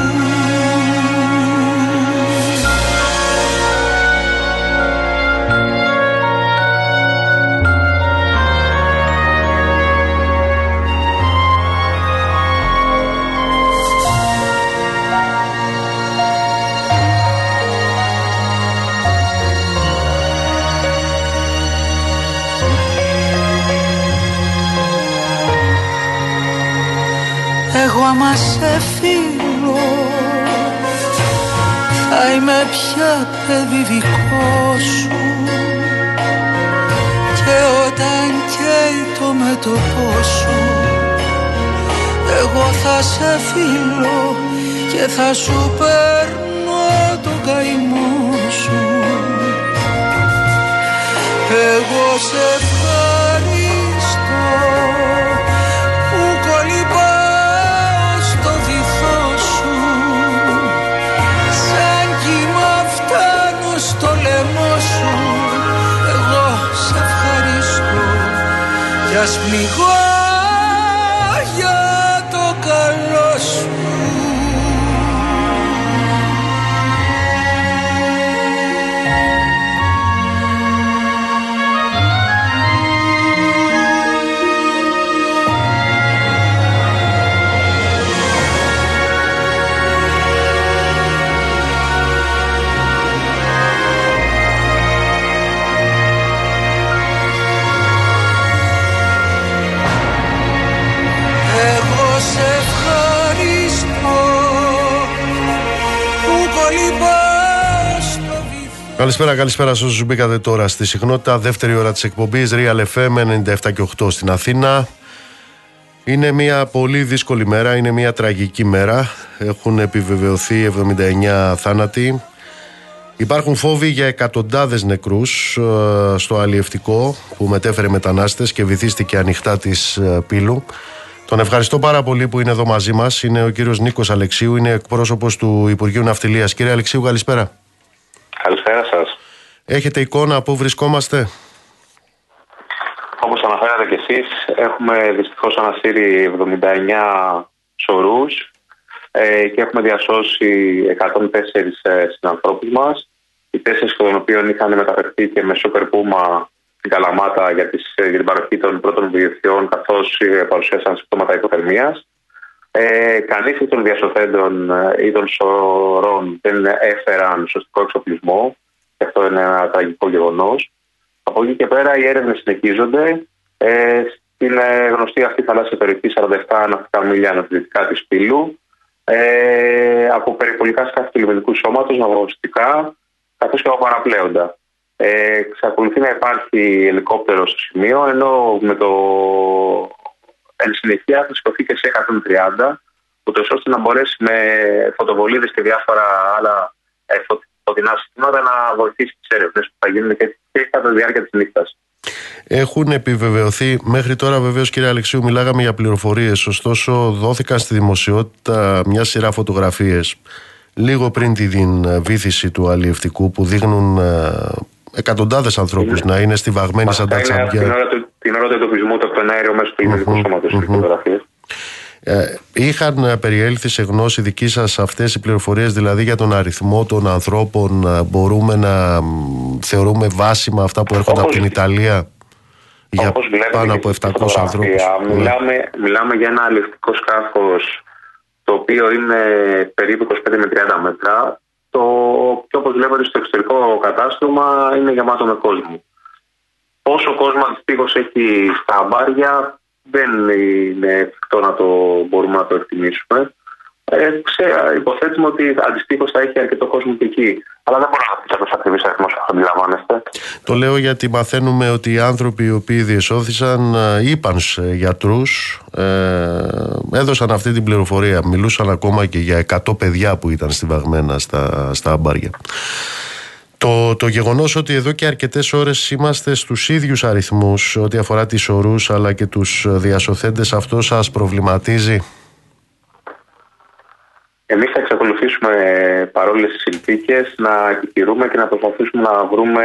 πια παιδί δικό σου. Και όταν καίει το μέτωπό σου εγώ θα σε φίλω και θα σου παίρνω τον καημό σου. Εγώ σε κι ας Καλησπέρα, καλησπέρα σε όσους μπήκατε τώρα στη συχνότητα. Δεύτερη ώρα της εκπομπής Real FM 97 και 8 στην Αθήνα. Είναι μια πολύ δύσκολη μέρα, είναι μια τραγική μέρα. Έχουν επιβεβαιωθεί 79 θάνατοι. Υπάρχουν φόβοι για εκατοντάδες νεκρούς ε, στο αλλιευτικό που μετέφερε μετανάστες και βυθίστηκε ανοιχτά της ε, Πύλου. Τον ευχαριστώ πάρα πολύ που είναι εδώ μαζί μας. Είναι ο κύριος Νίκος Αλεξίου, είναι εκπρόσωπος του Υπουργείου Ναυτιλίας. Κύριε Αλεξίου, καλησπέρα. Καλησπέρα σας. Έχετε εικόνα πού βρισκόμαστε; Όπως αναφέρατε και εσείς, έχουμε δυστυχώς αναστήρει 79 σωρούς ε, και έχουμε διασώσει 104 ε, συνανθρώπους μας. Οι τέσσερις των οποίων είχαν μεταφερθεί και με σούπερ πούμα στην Καλαμάτα για, τις, ε, για την παροχή των πρώτων βοηθειών καθώς ε, παρουσίασαν συμπτώματα υποθερμίας. Ε, Κανείς εκ των διασωθέντων ε, ή των σωρών δεν έφεραν σωστικό εξοπλισμό και αυτό είναι ένα τραγικό γεγονός. Από εκεί και πέρα οι έρευνες συνεχίζονται. Ε, στην ε, γνωστή αυτή θαλάσσια περιοχή 47 ναυτικά μίλια ανατολικά της Πύλου, ε, από περιπολικά σκάφη του λιμενικού σώματος, ναυαγωστικά, καθώς και από παραπλέοντα. Ε, εξακολουθεί να υπάρχει ελικόπτερο στο σημείο, ενώ με το εν συνεχεία θα σηκωθεί και σε 130, ούτως ώστε να μπορέσει με φωτοβολίδες και διάφορα άλλα ε, φω- φωτεινά συστήματα να βοηθήσει τις έρευνες που θα γίνουν και, και κατά τη διάρκεια της νύχτας. Έχουν επιβεβαιωθεί μέχρι τώρα, βεβαίως, κύριε Αλεξίου, μιλάγαμε για πληροφορίες. Ωστόσο, δόθηκαν στη δημοσιότητα μια σειρά φωτογραφίες λίγο πριν την ε, βήθηση του αλλιευτικού που δείχνουν εκατοντάδες ανθρώπους να είναι στιβαγμένοι σαν τα Βασικά είναι την τσαμπιά. ώρα, του, την ώρα του εντοπισμού του από το εναέριο μέσω του λιμενικού σώματος οι φωτογραφίες. Ε, είχαν ε, περιέλθει σε γνώση δική σας αυτές οι πληροφορίες δηλαδή για τον αριθμό των ανθρώπων ε, μπορούμε να μ, θεωρούμε βάσιμα αυτά που έρχονται από Όπως- την Ιταλία για Όπως βλέπετε πάνω και από στη 700 φωτογραφία, ανθρώπους. Ναι. Μιλάμε, μιλάμε για ένα αλληλευτικό σκάφος το οποίο είναι περίπου 25 με 30 μέτρα το, και όπως βλέπετε στο εξωτερικό κατάστρωμα είναι γεμάτο με κόσμο. Πόσο κόσμο αντιστοίχως έχει στα αμπάρια δεν είναι εφικτό να το μπορούμε να το εκτιμήσουμε. Ε, ξέ, υποθέτουμε ότι αντιστοίχως θα έχει αρκετό κόσμο και εκεί. Αλλά δεν μπορώ να πει κάποιο ακριβή αριθμός, όπω αντιλαμβάνεστε. Το λέω γιατί μαθαίνουμε ότι οι άνθρωποι οι οποίοι διεσώθησαν ε, είπαν σε γιατρούς, ε, έδωσαν αυτή την πληροφορία. Μιλούσαν ακόμα και για 100 παιδιά που ήταν στιβαγμένα στα, στα αμπάρια. Το, το γεγονός ότι εδώ και αρκετές ώρες είμαστε στους ίδιους αριθμούς ό,τι αφορά τις ορούς αλλά και τους διασωθέντες αυτό σας προβληματίζει; Εμείς θα εξακολουθήσουμε παρόλες τις συνθήκες να επιτηρούμε και να προσπαθήσουμε να βρούμε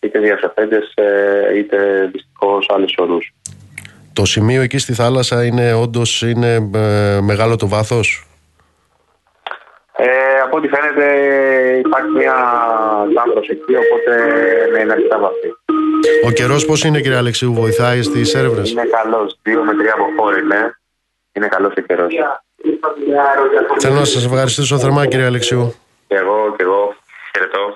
είτε διασωθέντες ε, είτε δυστυχώς άλλες ορούς. Το σημείο εκεί στη θάλασσα είναι όντως είναι ε, μεγάλο το βάθος; Ε, από ό,τι φαίνεται υπάρχει μια λάθος εκεί, οπότε ναι, είναι αρκετά βαθύ. Ο καιρός πώς είναι κύριε Αλεξίου, βοηθάει στις έρευνες; Είναι καλός, 2 με 3 από χώρη, ναι. Είναι καλός ο καιρός. Θέλω να σας ευχαριστήσω θερμά κύριε Αλεξίου. Και εγώ, και εγώ. Χαιρετώ.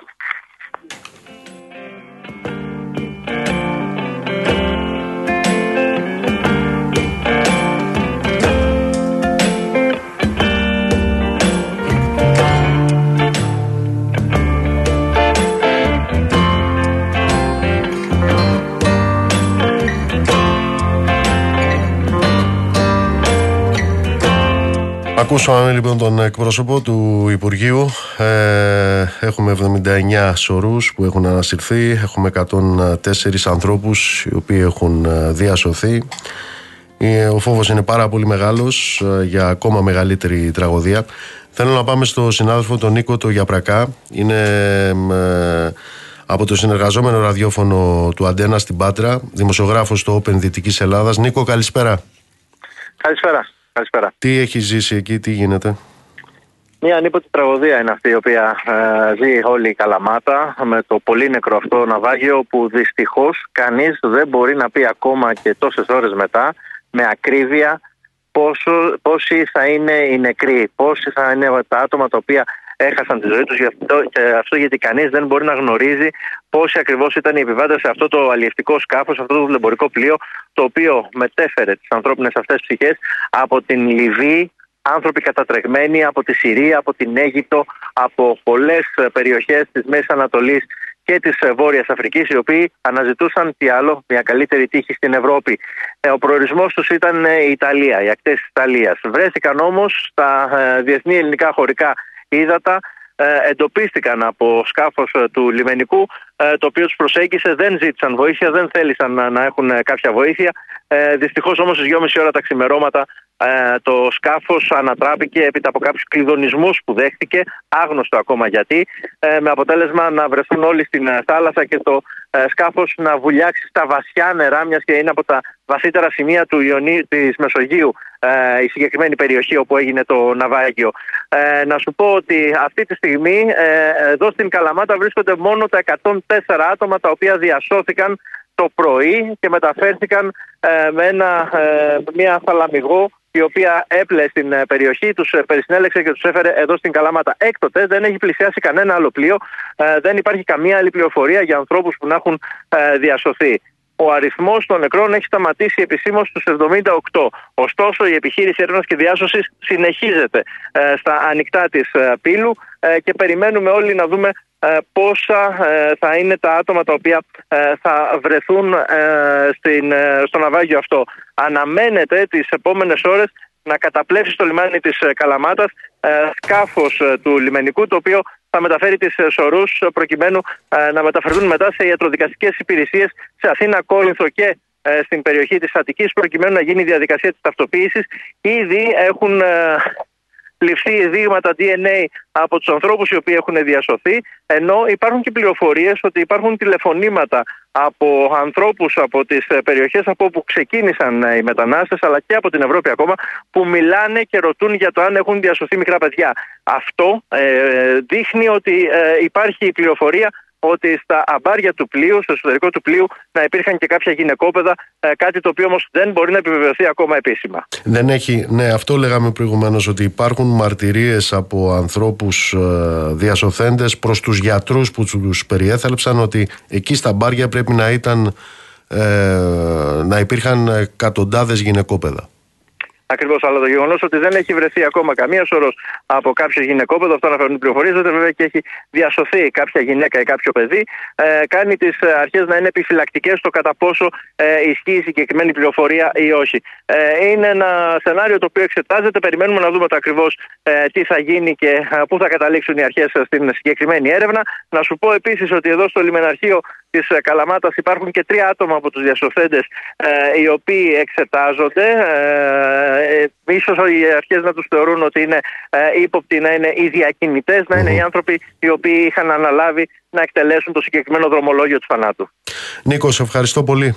Ακούσαμε λοιπόν τον εκπρόσωπο του Υπουργείου. Ε, έχουμε 79 σωρούς που έχουν ανασυρθεί. Έχουμε 104 ανθρώπους οι οποίοι έχουν ε, διασωθεί. Ε, Ο φόβος είναι πάρα πολύ μεγάλος ε, για ακόμα μεγαλύτερη τραγωδία. Θέλω να πάμε στο συνάδελφο τον Νίκο το Γιαπρακά. Είναι ε, από το συνεργαζόμενο ραδιόφωνο του Αντένα στην Πάτρα, δημοσιογράφος στο Open Δυτικής Ελλάδας. Νίκο, καλησπέρα. Καλησπέρα. Καλησπέρα. Τι έχει ζήσει εκεί, τι γίνεται; Μια ανίποτη τραγωδία είναι αυτή η οποία ε, ζει όλη η Καλαμάτα με το πολύ νεκρό αυτό ναυάγιο που δυστυχώς κανείς δεν μπορεί να πει ακόμα και τόσες ώρες μετά με ακρίβεια πόσο, πόσοι θα είναι οι νεκροί, πόσοι θα είναι τα άτομα τα οποία έχασαν τη ζωή τους γι αυτό, και αυτό γιατί κανείς δεν μπορεί να γνωρίζει πόσοι ακριβώς ήταν οι επιβάτες σε αυτό το αλλιευτικό σκάφος, σε αυτό το δουλεμπορικό πλοίο το οποίο μετέφερε τις ανθρώπινες αυτές ψυχές από την Λιβύη άνθρωποι κατατρεγμένοι από τη Συρία, από την Αίγυπτο, από πολλές περιοχές της Μέσης Ανατολής και της Βόρειας Αφρικής, οι οποίοι αναζητούσαν τι άλλο, μια καλύτερη τύχη στην Ευρώπη. Ε, ο προορισμός τους ήταν ε, η Ιταλία, οι ακτές της Ιταλίας. Βρέθηκαν όμως στα ε, διεθνή ελληνικά χωρικά ύδατα εντοπίστηκαν από σκάφος του λιμενικού το οποίο τους προσέγγισε, δεν ζήτησαν βοήθεια, δεν θέλησαν να, έχουν κάποια βοήθεια. Ε, δυστυχώς όμως στις 2,5 ώρα τα ξημερώματα το σκάφος ανατράπηκε έπειτα από κάποιους κλειδονισμούς που δέχτηκε, άγνωστο ακόμα γιατί, με αποτέλεσμα να βρεθούν όλοι στην θάλασσα και το σκάφος να βουλιάξει στα βασιά νερά, μιας και είναι από τα βαθύτερα σημεία του Ιωνί, της Μεσογείου η συγκεκριμένη περιοχή όπου έγινε το ναυάγιο. Ε, να σου πω ότι αυτή τη στιγμή ε, εδώ στην Καλαμάτα βρίσκονται μόνο τα 104 άτομα τα οποία διασώθηκαν το πρωί και μεταφέρθηκαν ε, με ένα, μια θαλαμιγό η οποία έπλε στην περιοχή, τους περισυνέλεξε και τους έφερε εδώ στην Καλαμάτα. Έκτοτε δεν έχει πλησιάσει κανένα άλλο πλοίο, δεν υπάρχει καμία άλλη πληροφορία για ανθρώπους που να έχουν διασωθεί ο αριθμός των νεκρών έχει σταματήσει επισήμως στους 78. Ωστόσο, η επιχείρηση έρευνας και διάσωσης συνεχίζεται ε, στα ανοιχτά της ε, πύλου ε, και περιμένουμε όλοι να δούμε πόσα θα είναι τα άτομα τα οποία θα βρεθούν στην, στο ναυάγιο αυτό. Αναμένεται τις επόμενες ώρες να καταπλέψει στο λιμάνι της Καλαμάτας σκάφος του λιμενικού το οποίο θα μεταφέρει τις σωρούς προκειμένου να μεταφερθούν μετά σε ιατροδικαστικές υπηρεσίες σε Αθήνα, Κόρινθο και ε, στην περιοχή της Αττικής προκειμένου να γίνει η διαδικασία της ταυτοποίησης. Ήδη έχουν ε, ληφθεί δείγματα DNA από τους ανθρώπους οι οποίοι έχουν διασωθεί, ενώ υπάρχουν και πληροφορίες ότι υπάρχουν τηλεφωνήματα από ανθρώπους από τις περιοχές από όπου ξεκίνησαν οι μετανάστες, αλλά και από την Ευρώπη ακόμα, που μιλάνε και ρωτούν για το αν έχουν διασωθεί μικρά παιδιά. Αυτό ε, δείχνει ότι ε, υπάρχει η πληροφορία ότι στα αμπάρια του πλοίου, στο εσωτερικό του πλοίου, να υπήρχαν και κάποια γυναικόπαιδα, ε, κάτι το οποίο όμως δεν μπορεί να επιβεβαιωθεί ακόμα επίσημα. Δεν έχει, ναι, αυτό λέγαμε προηγουμένως, ότι υπάρχουν μαρτυρίες από ανθρώπους ε, διασωθέντες προς τους γιατρούς που τους περιέθαλψαν ότι εκεί στα μπάρια πρέπει να ήταν. Ε, να υπήρχαν εκατοντάδες γυναικόπαιδα. Ακριβώς, αλλά το γεγονός ότι δεν έχει βρεθεί ακόμα καμία σωρός από κάποιο γυναικόπαιδο, αυτό αναφέρουν οι πληροφορίε, δεν βέβαια και έχει διασωθεί κάποια γυναίκα ή κάποιο παιδί, ε, κάνει τις αρχές να είναι επιφυλακτικές στο κατά πόσο ε, ισχύει η συγκεκριμένη πληροφορία ή όχι. Ε, είναι ένα σενάριο το οποίο εξετάζεται. Περιμένουμε να δούμε το ακριβώς ε, τι θα γίνει και ε, πού θα καταλήξουν οι αρχές στην συγκεκριμένη έρευνα. Να σου πω επίσης ότι εδώ στο λιμεναρχείο της ε, Καλαμάτας υπάρχουν και τρία άτομα από τους διασωθέντες οι οποίοι εξετάζονται. Ε, ίσως οι αρχές να τους θεωρούν ότι είναι ε, ύποπτοι να είναι οι διακινητές, να είναι οι άνθρωποι οι οποίοι είχαν αναλάβει να εκτελέσουν το συγκεκριμένο δρομολόγιο του θανάτου. Νίκος, ευχαριστώ πολύ.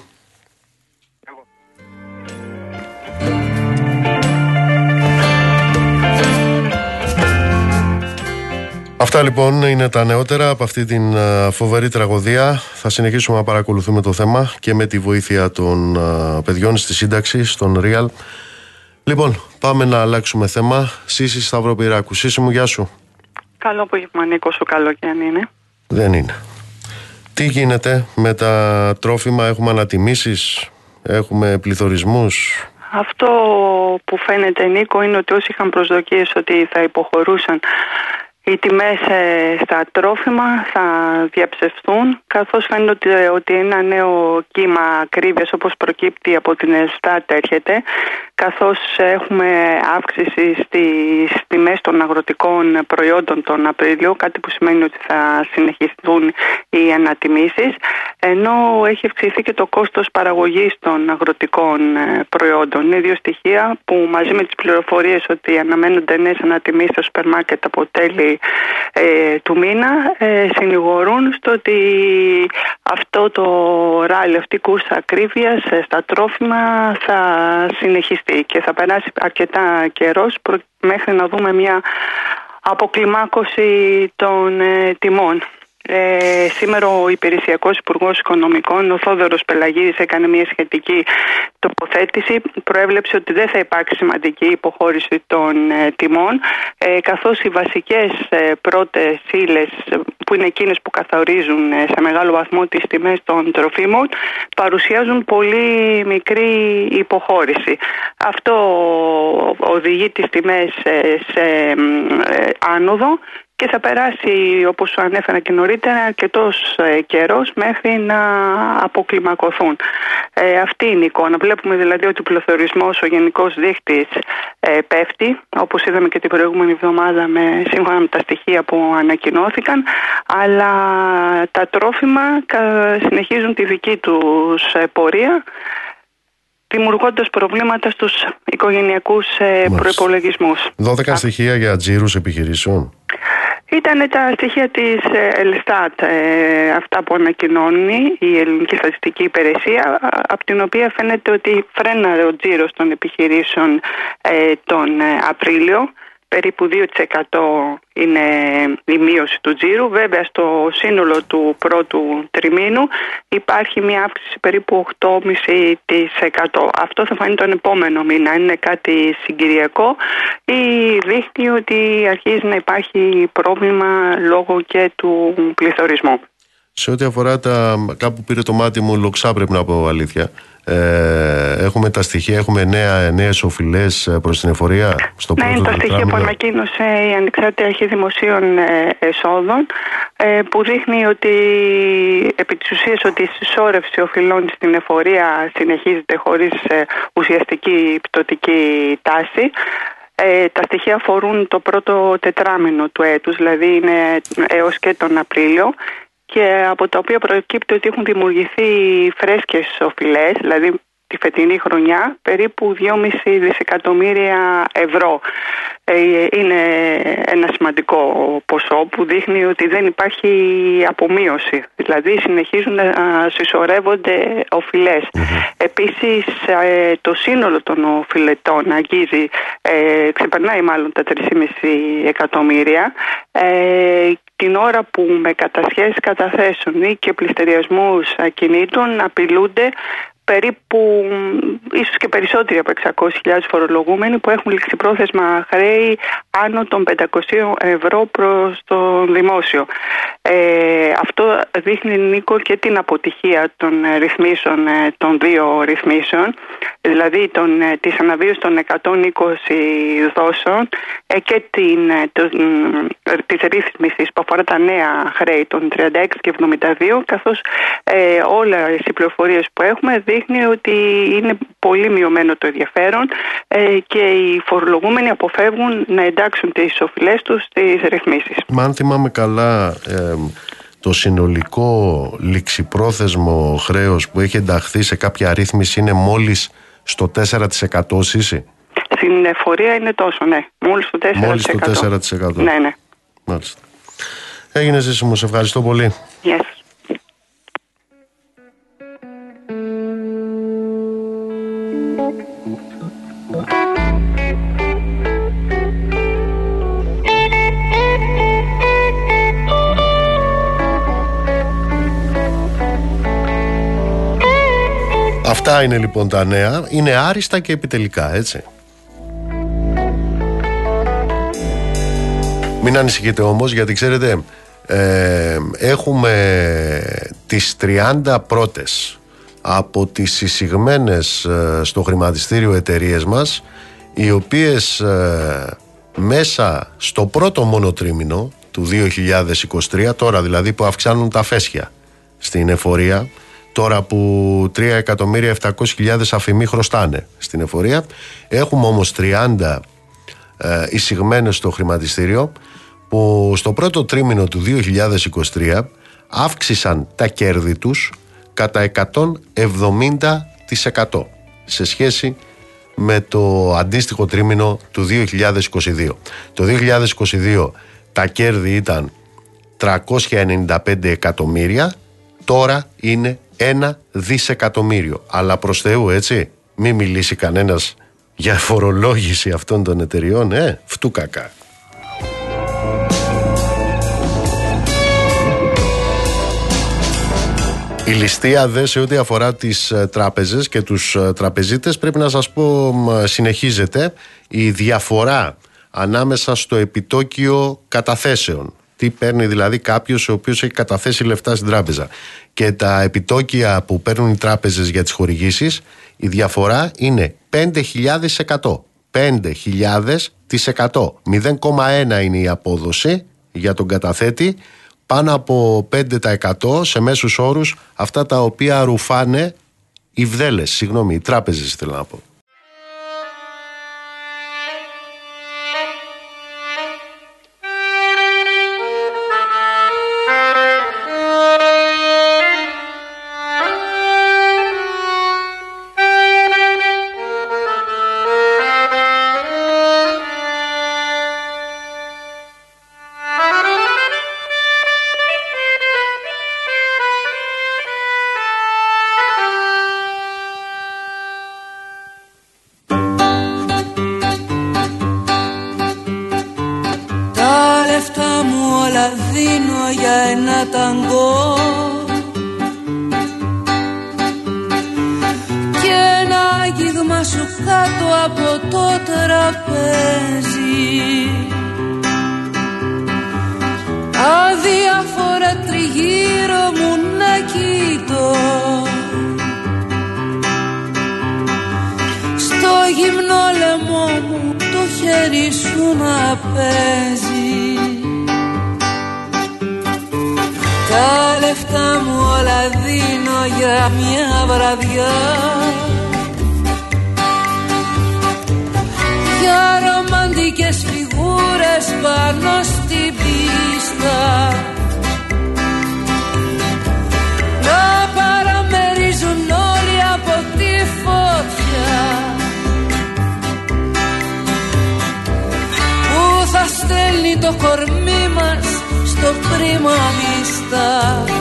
Αυτά λοιπόν είναι τα νεότερα από αυτή την φοβερή τραγωδία. Θα συνεχίσουμε να παρακολουθούμε το θέμα και με τη βοήθεια των παιδιών στη σύνταξη, στον Real. Λοιπόν, πάμε να αλλάξουμε θέμα. Σύση Σταυροπυράκου. Σύση μου, γεια σου. Καλό απόγευμα, Νίκος, όσο καλό και αν είναι. Δεν είναι. Τι γίνεται με τα τρόφιμα, έχουμε ανατιμήσεις, έχουμε πληθωρισμούς; Αυτό που φαίνεται, Νίκο, είναι ότι όσοι είχαν προσδοκίες ότι θα υποχωρούσαν οι τιμές ε, στα τρόφιμα θα διαψευθούν καθώς φαίνεται ότι ένα νέο κύμα ακρίβειας όπως προκύπτει από την ΕΣΤΑΤ έρχεται καθώς έχουμε αύξηση στις τιμές των αγροτικών προϊόντων τον Απρίλιο κάτι που σημαίνει ότι θα συνεχιστούν οι ανατιμήσεις ενώ έχει αυξηθεί και το κόστος παραγωγής των αγροτικών ε, προϊόντων. Είναι δύο στοιχεία που μαζί με τις πληροφορίες ότι αναμένονται νέες ανατιμήσεις στο σούπερ μάρκετ από τέλη ε, του μήνα ε, συνηγορούν στο ότι αυτό το ράλι, αυτή η κούρσα ακρίβειας ε, στα τρόφιμα θα συνεχιστεί και θα περάσει αρκετά καιρός μέχρι να δούμε μια αποκλιμάκωση των ε, τιμών. Ε, σήμερα ο Υπηρεσιακός Υπουργός Οικονομικών, ο Θόδωρος Πελαγίδης, έκανε μια σχετική τοποθέτηση. Προέβλεψε ότι δεν θα υπάρξει σημαντική υποχώρηση των ε, τιμών, ε, καθώς οι βασικές ε, πρώτες ύλες, που είναι εκείνες που καθορίζουν ε, σε μεγάλο βαθμό τις τιμές των τροφίμων, παρουσιάζουν πολύ μικρή υποχώρηση. Αυτό οδηγεί τις τιμές σε άνοδο και θα περάσει όπως σου ανέφερα και νωρίτερα αρκετός ε, καιρός μέχρι να αποκλιμακωθούν. Ε, αυτή είναι η εικόνα. Βλέπουμε δηλαδή ότι ο πληθωρισμός, ο γενικός δείχτης ε, πέφτει όπως είδαμε και την προηγούμενη εβδομάδα με, σύμφωνα με τα στοιχεία που ανακοινώθηκαν αλλά τα τρόφιμα συνεχίζουν τη δική τους ε, πορεία δημιουργώντας προβλήματα στους οικογενειακούς ε, προϋπολογισμούς. 12 στοιχεία για τζίρους επιχειρήσεων. Ήταν τα στοιχεία της ε, Ελστάτ, ε, αυτά που ανακοινώνει η Ελληνική Στατιστική Υπηρεσία, από την οποία φαίνεται ότι φρέναρε ο τζίρος των επιχειρήσεων ε, τον Απρίλιο περίπου 2% είναι η μείωση του τζίρου. Βέβαια στο σύνολο του πρώτου τριμήνου υπάρχει μια αύξηση περίπου 8,5%. Αυτό θα φανεί τον επόμενο μήνα. Είναι κάτι συγκυριακό ή δείχνει ότι αρχίζει να υπάρχει πρόβλημα λόγω και του πληθωρισμού. Σε ό,τι αφορά τα. κάπου πήρε το μάτι μου λοξά, πρέπει να πω αλήθεια. Ε, έχουμε τα στοιχεία, έχουμε νέα, νέες οφειλές ε, προς την εφορία στο Ναι, είναι τα στοιχεία που ανακοίνωσε η Ανεξάρτητη Αρχή Δημοσίων ε, Εσόδων ε, που δείχνει ότι επί της ουσίας ότι η συσσόρευση οφειλών στην εφορία συνεχίζεται χωρίς ουσιαστική πτωτική τάση. τα στοιχεία αφορούν το πρώτο τετράμινο του έτους, δηλαδή είναι έως και τον Απρίλιο και από τα οποία προκύπτει ότι έχουν δημιουργηθεί φρέσκες οφειλές, δηλαδή τη φετινή χρονιά περίπου 2,5 δισεκατομμύρια ευρώ. Ε, είναι ένα σημαντικό ποσό που δείχνει ότι δεν υπάρχει απομείωση. Δηλαδή συνεχίζουν να συσσωρεύονται οφειλές. Επίσης ε, το σύνολο των οφειλετών αγγίζει, ε, ξεπερνάει μάλλον τα 3,5 εκατομμύρια την ώρα που με κατασχέσεις καταθέσεων ή και πληστηριασμούς ακινήτων απειλούνται περίπου ίσως και περισσότεροι από 600.000 φορολογούμενοι που έχουν ληξιπρόθεσμα χρέη άνω των 500 ευρώ προς το δημόσιο. Ε, αυτό δείχνει Νίκο και την αποτυχία των ρυθμίσεων ε, των δύο ρυθμίσεων δηλαδή τον, ε, της αναβίωσης των 120 δόσεων ε, και την, ε, το, της ρύθμισης που αφορά τα νέα χρέη των 36 και 72 καθώς ε, όλα οι πληροφορίες που έχουμε δείχνει ότι είναι πολύ μειωμένο το ενδιαφέρον ε, και οι φορολογούμενοι αποφεύγουν να εντάξουν τις οφειλές τους στις ρυθμίσεις. Μα αν θυμάμαι καλά το συνολικό ληξιπρόθεσμο χρέος που έχει ενταχθεί σε κάποια ρύθμιση είναι μόλις στο 4% σύση; Στην εφορία είναι τόσο, ναι. Μόλις το 4%. Μόλις το 4%. Ναι, ναι. Μάλιστα. Έγινε εσύ μου, σε ευχαριστώ πολύ. Yes. Αυτά είναι λοιπόν τα νέα. Είναι άριστα και επιτελικά, έτσι. Μην ανησυχείτε όμως γιατί ξέρετε ε, έχουμε τις 30 πρώτες από τις εισηγμένες ε, στο χρηματιστήριο εταιρείες μας οι οποίες ε, μέσα στο πρώτο μόνο τρίμηνο του 2023 τώρα δηλαδή που αυξάνουν τα φέσια στην εφορία τώρα που 3.700.000 αφημοί χρωστάνε στην εφορία έχουμε όμως 30 ε, εισηγμένες στο χρηματιστήριο που στο πρώτο τρίμηνο του 2023 αύξησαν τα κέρδη τους κατά 170% σε σχέση με το αντίστοιχο τρίμηνο του 2022. Το 2022 τα κέρδη ήταν 395 εκατομμύρια, τώρα είναι ένα δισεκατομμύριο. Αλλά προς Θεού έτσι, μη μιλήσει κανένας για φορολόγηση αυτών των εταιριών, ε, φτού κακά. Η ληστεία δε σε ό,τι αφορά τις ε, τράπεζες και τους ε, τραπεζίτες πρέπει να σας πω συνεχίζεται η διαφορά ανάμεσα στο επιτόκιο καταθέσεων τι παίρνει δηλαδή κάποιος ο οποίος έχει καταθέσει λεφτά στην τράπεζα και τα επιτόκια που παίρνουν οι τράπεζες για τις χορηγήσεις η διαφορά είναι 5.000%. 5.000%. 0,1 είναι η απόδοση για τον καταθέτη πάνω από 5% σε μέσους όρους αυτά τα οποία ρουφάνε οι βδέλες, συγγνώμη, οι τράπεζες θέλω να πω. σου να παίζει. Τα λεφτά μου όλα δίνω για μια βραδιά. Για ρομαντικές φιγούρες πάνω στην πίστα. το κορμί μας στο πρίμα μιστά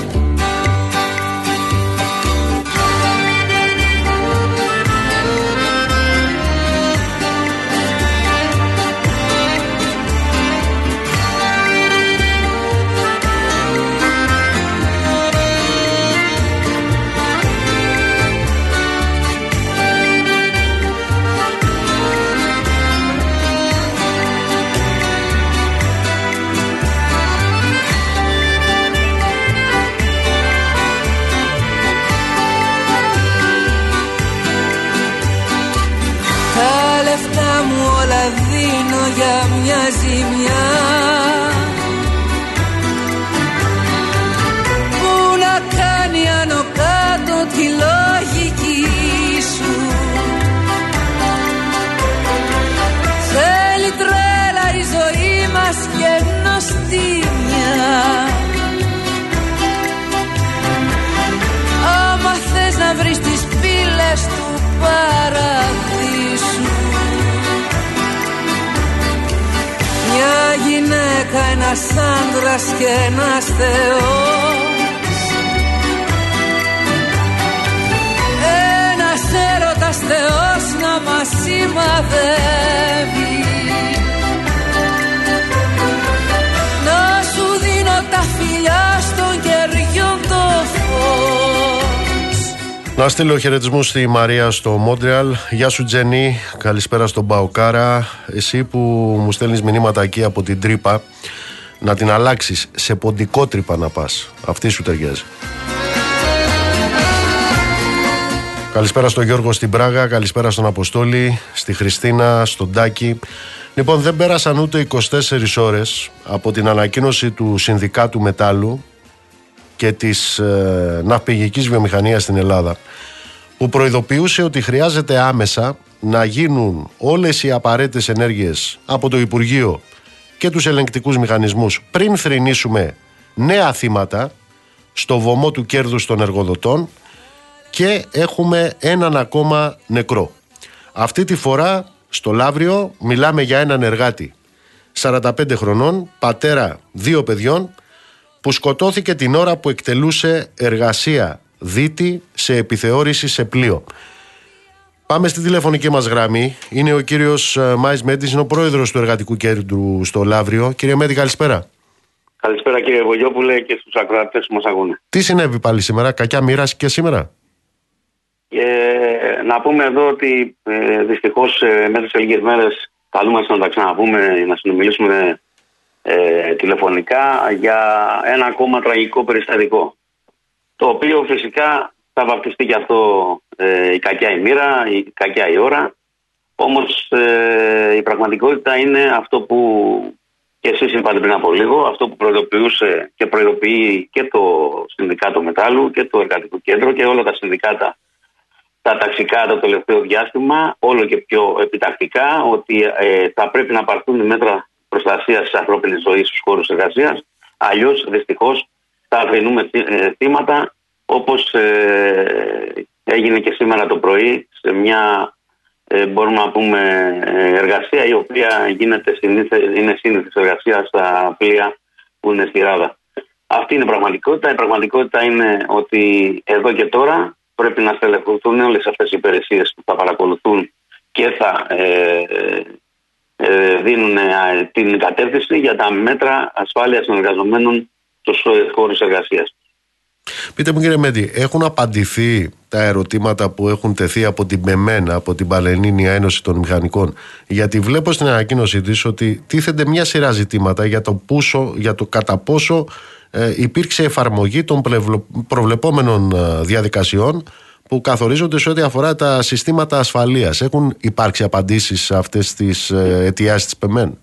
για μια ζημιά. Που να κάνει άνω κάτω τη λογική σου. Θέλει τρέλα η ζωή μας και νοστιμιά. Άμα θες να βρεις τις πύλες του παραδείσου γυναίκα, ένας άντρας και ένας θεός Ένας έρωτας θεός να μας σημαδεύει Να σου δίνω τα φιλιά στον κεριό το φως Να στείλω χαιρετισμούς στη Μαρία στο Μόντρεαλ. Γεια σου Τζένι, καλησπέρα στον Μπαοκάρα. Εσύ που μου στέλνεις μηνύματα εκεί από την τρύπα, να την αλλάξεις σε ποντικό τρύπα να πας. Αυτή σου ταιριάζει. Καλησπέρα στον Γιώργο στην Πράγα, καλησπέρα στον Αποστόλη, στη Χριστίνα, στον Τάκη. Λοιπόν, δεν πέρασαν ούτε 24 ώρες από την ανακοίνωση του Συνδικάτου Μετάλλου και της ε, ναυπηγικής βιομηχανίας στην Ελλάδα που προειδοποιούσε ότι χρειάζεται άμεσα να γίνουν όλες οι απαραίτητες ενέργειες από το Υπουργείο και τους ελεγκτικούς μηχανισμούς πριν θρηνήσουμε νέα θύματα στο βωμό του κέρδους των εργοδοτών και έχουμε έναν ακόμα νεκρό. Αυτή τη φορά στο Λαύριο μιλάμε για έναν εργάτη 45 χρονών, πατέρα δύο παιδιών που σκοτώθηκε την ώρα που εκτελούσε εργασία δίτη σε επιθεώρηση σε πλοίο. Πάμε στη τηλεφωνική μας γραμμή. Είναι ο κύριος ε, Μάης Μέντης, είναι ο πρόεδρος του Εργατικού Κέντρου στο Λαύριο. Κύριε Μέντη, καλησπέρα. Καλησπέρα κύριε Βογιόπουλε και στους ακροατές που μας αγούνε. Τι συνέβη πάλι σήμερα, κακιά μοίρα και σήμερα; Ε, να πούμε εδώ ότι ε, δυστυχώς ε, μέσα σε λίγες μέρες καλούμαστε να τα ξαναπούμε, να συνομιλήσουμε ε, τηλεφωνικά για ένα ακόμα τραγικό περιστατικό. Το οποίο φυσικά θα βαπτιστεί και αυτό ε, η κακιά η μοίρα, η κακιά η ώρα. Όμως ε, η πραγματικότητα είναι αυτό που και εσείς είπατε πριν από λίγο, αυτό που προειδοποιούσε και προειδοποιεί και το Συνδικάτο Μετάλλου και το Εργατικό Κέντρο και όλα τα συνδικάτα τα ταξικά το τελευταίο διάστημα, όλο και πιο επιτακτικά, ότι ε, θα πρέπει να πάρθουν μέτρα προστασίας της ανθρώπινης ζωής στους χώρους εργασίας. Αλλιώς, δυστυχώς, θα αφήνουμε ε, θύματα όπως ε, έγινε και σήμερα το πρωί σε μια ε, μπορούμε να πούμε εργασία η οποία γίνεται συνήθε, είναι σύνηθι εργασία στα πλοία που είναι στη Ράδα. Αυτή είναι η πραγματικότητα. Η πραγματικότητα είναι ότι εδώ και τώρα πρέπει να στελεχωθούν όλες αυτές οι υπηρεσίες που θα παρακολουθούν και θα ε, ε, δίνουν ε, την κατεύθυνση για τα μέτρα ασφάλειας των εργαζομένων στους χώρους εργασίας. Πείτε μου κύριε Μέντι, έχουν απαντηθεί τα ερωτήματα που έχουν τεθεί από την ΜΕΜΕΝ, από την Παλαινίνη Ένωση των Μηχανικών; Γιατί βλέπω στην ανακοίνωσή της ότι τίθενται μια σειρά ζητήματα για το, πούσο, για το κατά πόσο ε, υπήρξε εφαρμογή των προβλεπόμενων ε, διαδικασιών που καθορίζονται σε ό,τι αφορά τα συστήματα ασφαλείας. Έχουν υπάρξει απαντήσεις σε αυτές τις ε, αιτιάσεις της ΠΕΜΕΝ.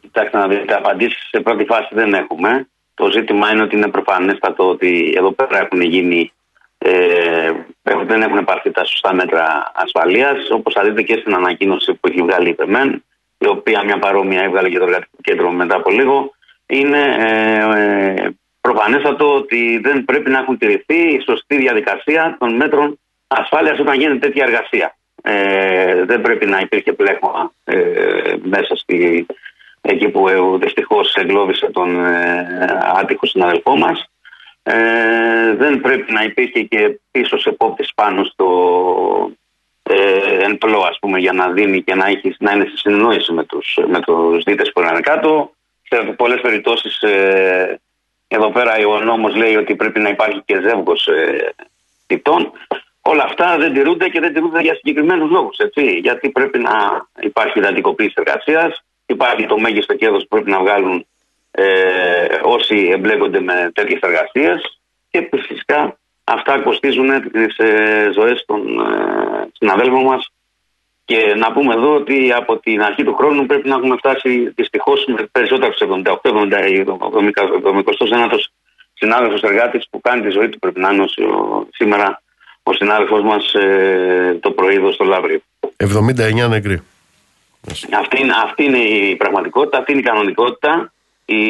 Κοιτάξτε να δείτε, απαντήσεις σε πρώτη φάση δεν έχουμε. Το ζήτημα είναι ότι είναι προφανέστατο ότι εδώ πέρα έχουν γίνει ε, δεν έχουν πάρθει τα σωστά μέτρα ασφαλείας. Όπως θα δείτε και στην ανακοίνωση που έχει βγάλει η ΠΕΜΕΝ, η οποία μια παρόμοια έβγαλε και το εργατικό κέντρο μετά από λίγο, είναι ε, ε, προφανέστατο ότι δεν πρέπει να έχουν τηρηθεί η σωστή διαδικασία των μέτρων ασφάλειας όταν γίνεται τέτοια εργασία. Ε, δεν πρέπει να υπήρχε πλέγμα ε, μέσα στη, εκεί που ε, δυστυχώς εγκλώβησε τον ε, άτυχο συναδελφό μας. Ε, δεν πρέπει να υπήρχε και πίσω επόπτη πάνω στο ε, εν ας πούμε, για να δίνει και να, έχει, να είναι στη συνεννόηση με τους, με τους δίτες που είναι κάτω. Σε πολλές περιπτώσεις ε, εδώ πέρα ο νόμος λέει ότι πρέπει να υπάρχει και ζεύγος ε, Όλα αυτά δεν τηρούνται και δεν τηρούνται για συγκεκριμένους λόγους. Έτσι. Γιατί πρέπει να υπάρχει εντατικοποίηση εργασίας, υπάρχει το μέγιστο κέρδος που πρέπει να βγάλουν ε, όσοι εμπλέκονται με τέτοιες εργασίες και φυσικά αυτά κοστίζουν τις ε, ζωές των ε, συναδέλφων μας Και να πούμε εδώ ότι από την αρχή του χρόνου πρέπει να έχουμε φτάσει δυστυχώς περισσότερο από 78-79ο συνάδελφος εργάτης που κάνει τη ζωή του. Πρέπει να είναι σήμερα ο συνάδελφός μας ε, το πρωί εδώ στο Λαύριο. 79 νεκροί. Αυτή είναι, αυτή είναι η πραγματικότητα, αυτή είναι η κανονικότητα. Η,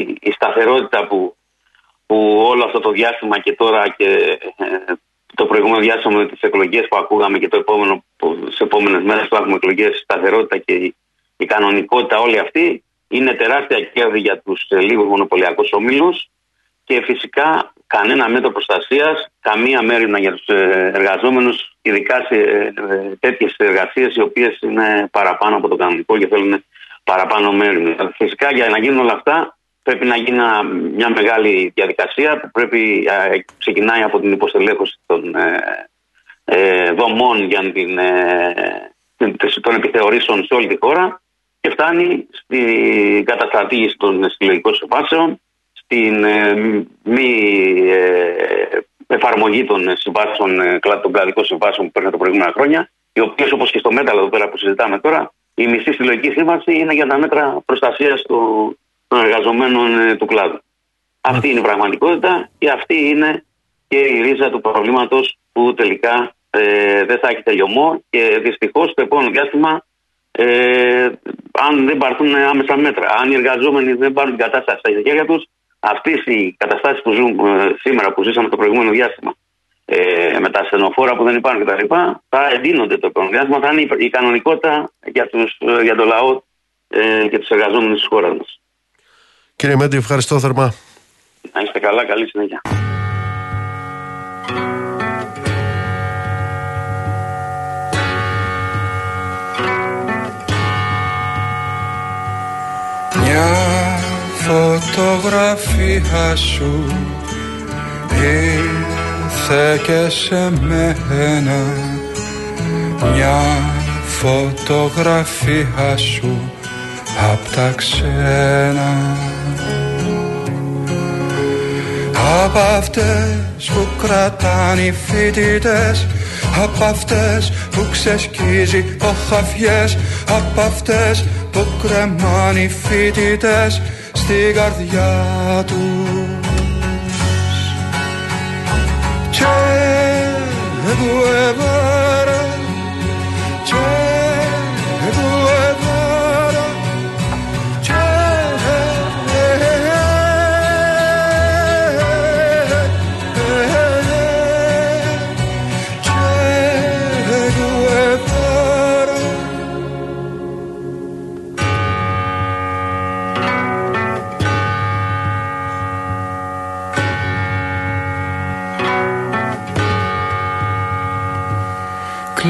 η σταθερότητα που, που όλο αυτό το διάστημα και τώρα και ε, το προηγούμενο διάστημα με τις εκλογές που ακούγαμε και το επόμενο, τις επόμενες μέρες που έχουμε εκλογές, σταθερότητα και η, η κανονικότητα, όλη αυτή είναι τεράστια κέρδη για τους ε, λίγους μονοπωλιακούς ομίλους και φυσικά κανένα μέτρο προστασίας, καμία μέρημνα για τους ε, εργαζόμενους, ειδικά σε ε, τέτοιες εργασίες οι οποίες είναι παραπάνω από το κανονικό και θέλουν παραπάνω μέρημνα. Φυσικά για να γίνουν όλα αυτά πρέπει να γίνει μια μεγάλη διαδικασία που πρέπει, ξεκινάει από την υποστελέχωση των ε, δομών για την, των επιθεωρήσεων σε όλη τη χώρα και φτάνει στην καταστρατήγηση των συλλογικών συμβάσεων στην ε, μη ε, εφαρμογή των συμβάσεων, ε, των κλαδικών συμβάσεων που παίρνουν τα προηγούμενα χρόνια, οι οποίες όπως και στο μέταλλο εδώ πέρα που συζητάμε τώρα, η μισή συλλογική σύμβαση είναι για τα μέτρα προστασίας των εργαζομένων του κλάδου. Αυτή είναι η πραγματικότητα και αυτή είναι και η ρίζα του προβλήματος που τελικά ε, δεν θα έχει τελειωμό και δυστυχώς το επόμενο διάστημα ε, αν δεν πάρθουν άμεσα μέτρα, αν οι εργαζόμενοι δεν πάρουν την κατάσταση στα χέρια τους, αυτέ οι καταστάσει που ζούμε σήμερα, που ζήσαμε το προηγούμενο διάστημα, ε, με τα στενοφόρα που δεν υπάρχουν κτλ., θα εντείνονται το επόμενο διάστημα. Θα είναι η κανονικότητα για, τους, για το λαό ε, και τους εργαζόμενους της χώρας μας. Κύριε Μέντι, ευχαριστώ θερμά. Να είστε καλά, καλή συνέχεια. Φωτογραφία σου. Ήρθε και σε μένα μια φωτογραφία σου. Απ' τα ξένα Απ' αυτές που κρατάνε οι φοιτητές Απ' αυτές που ξεσκίζει ο χαφιές Απ' αυτές που κρεμάνε οι φοιτητές στην καρδιά τους. Και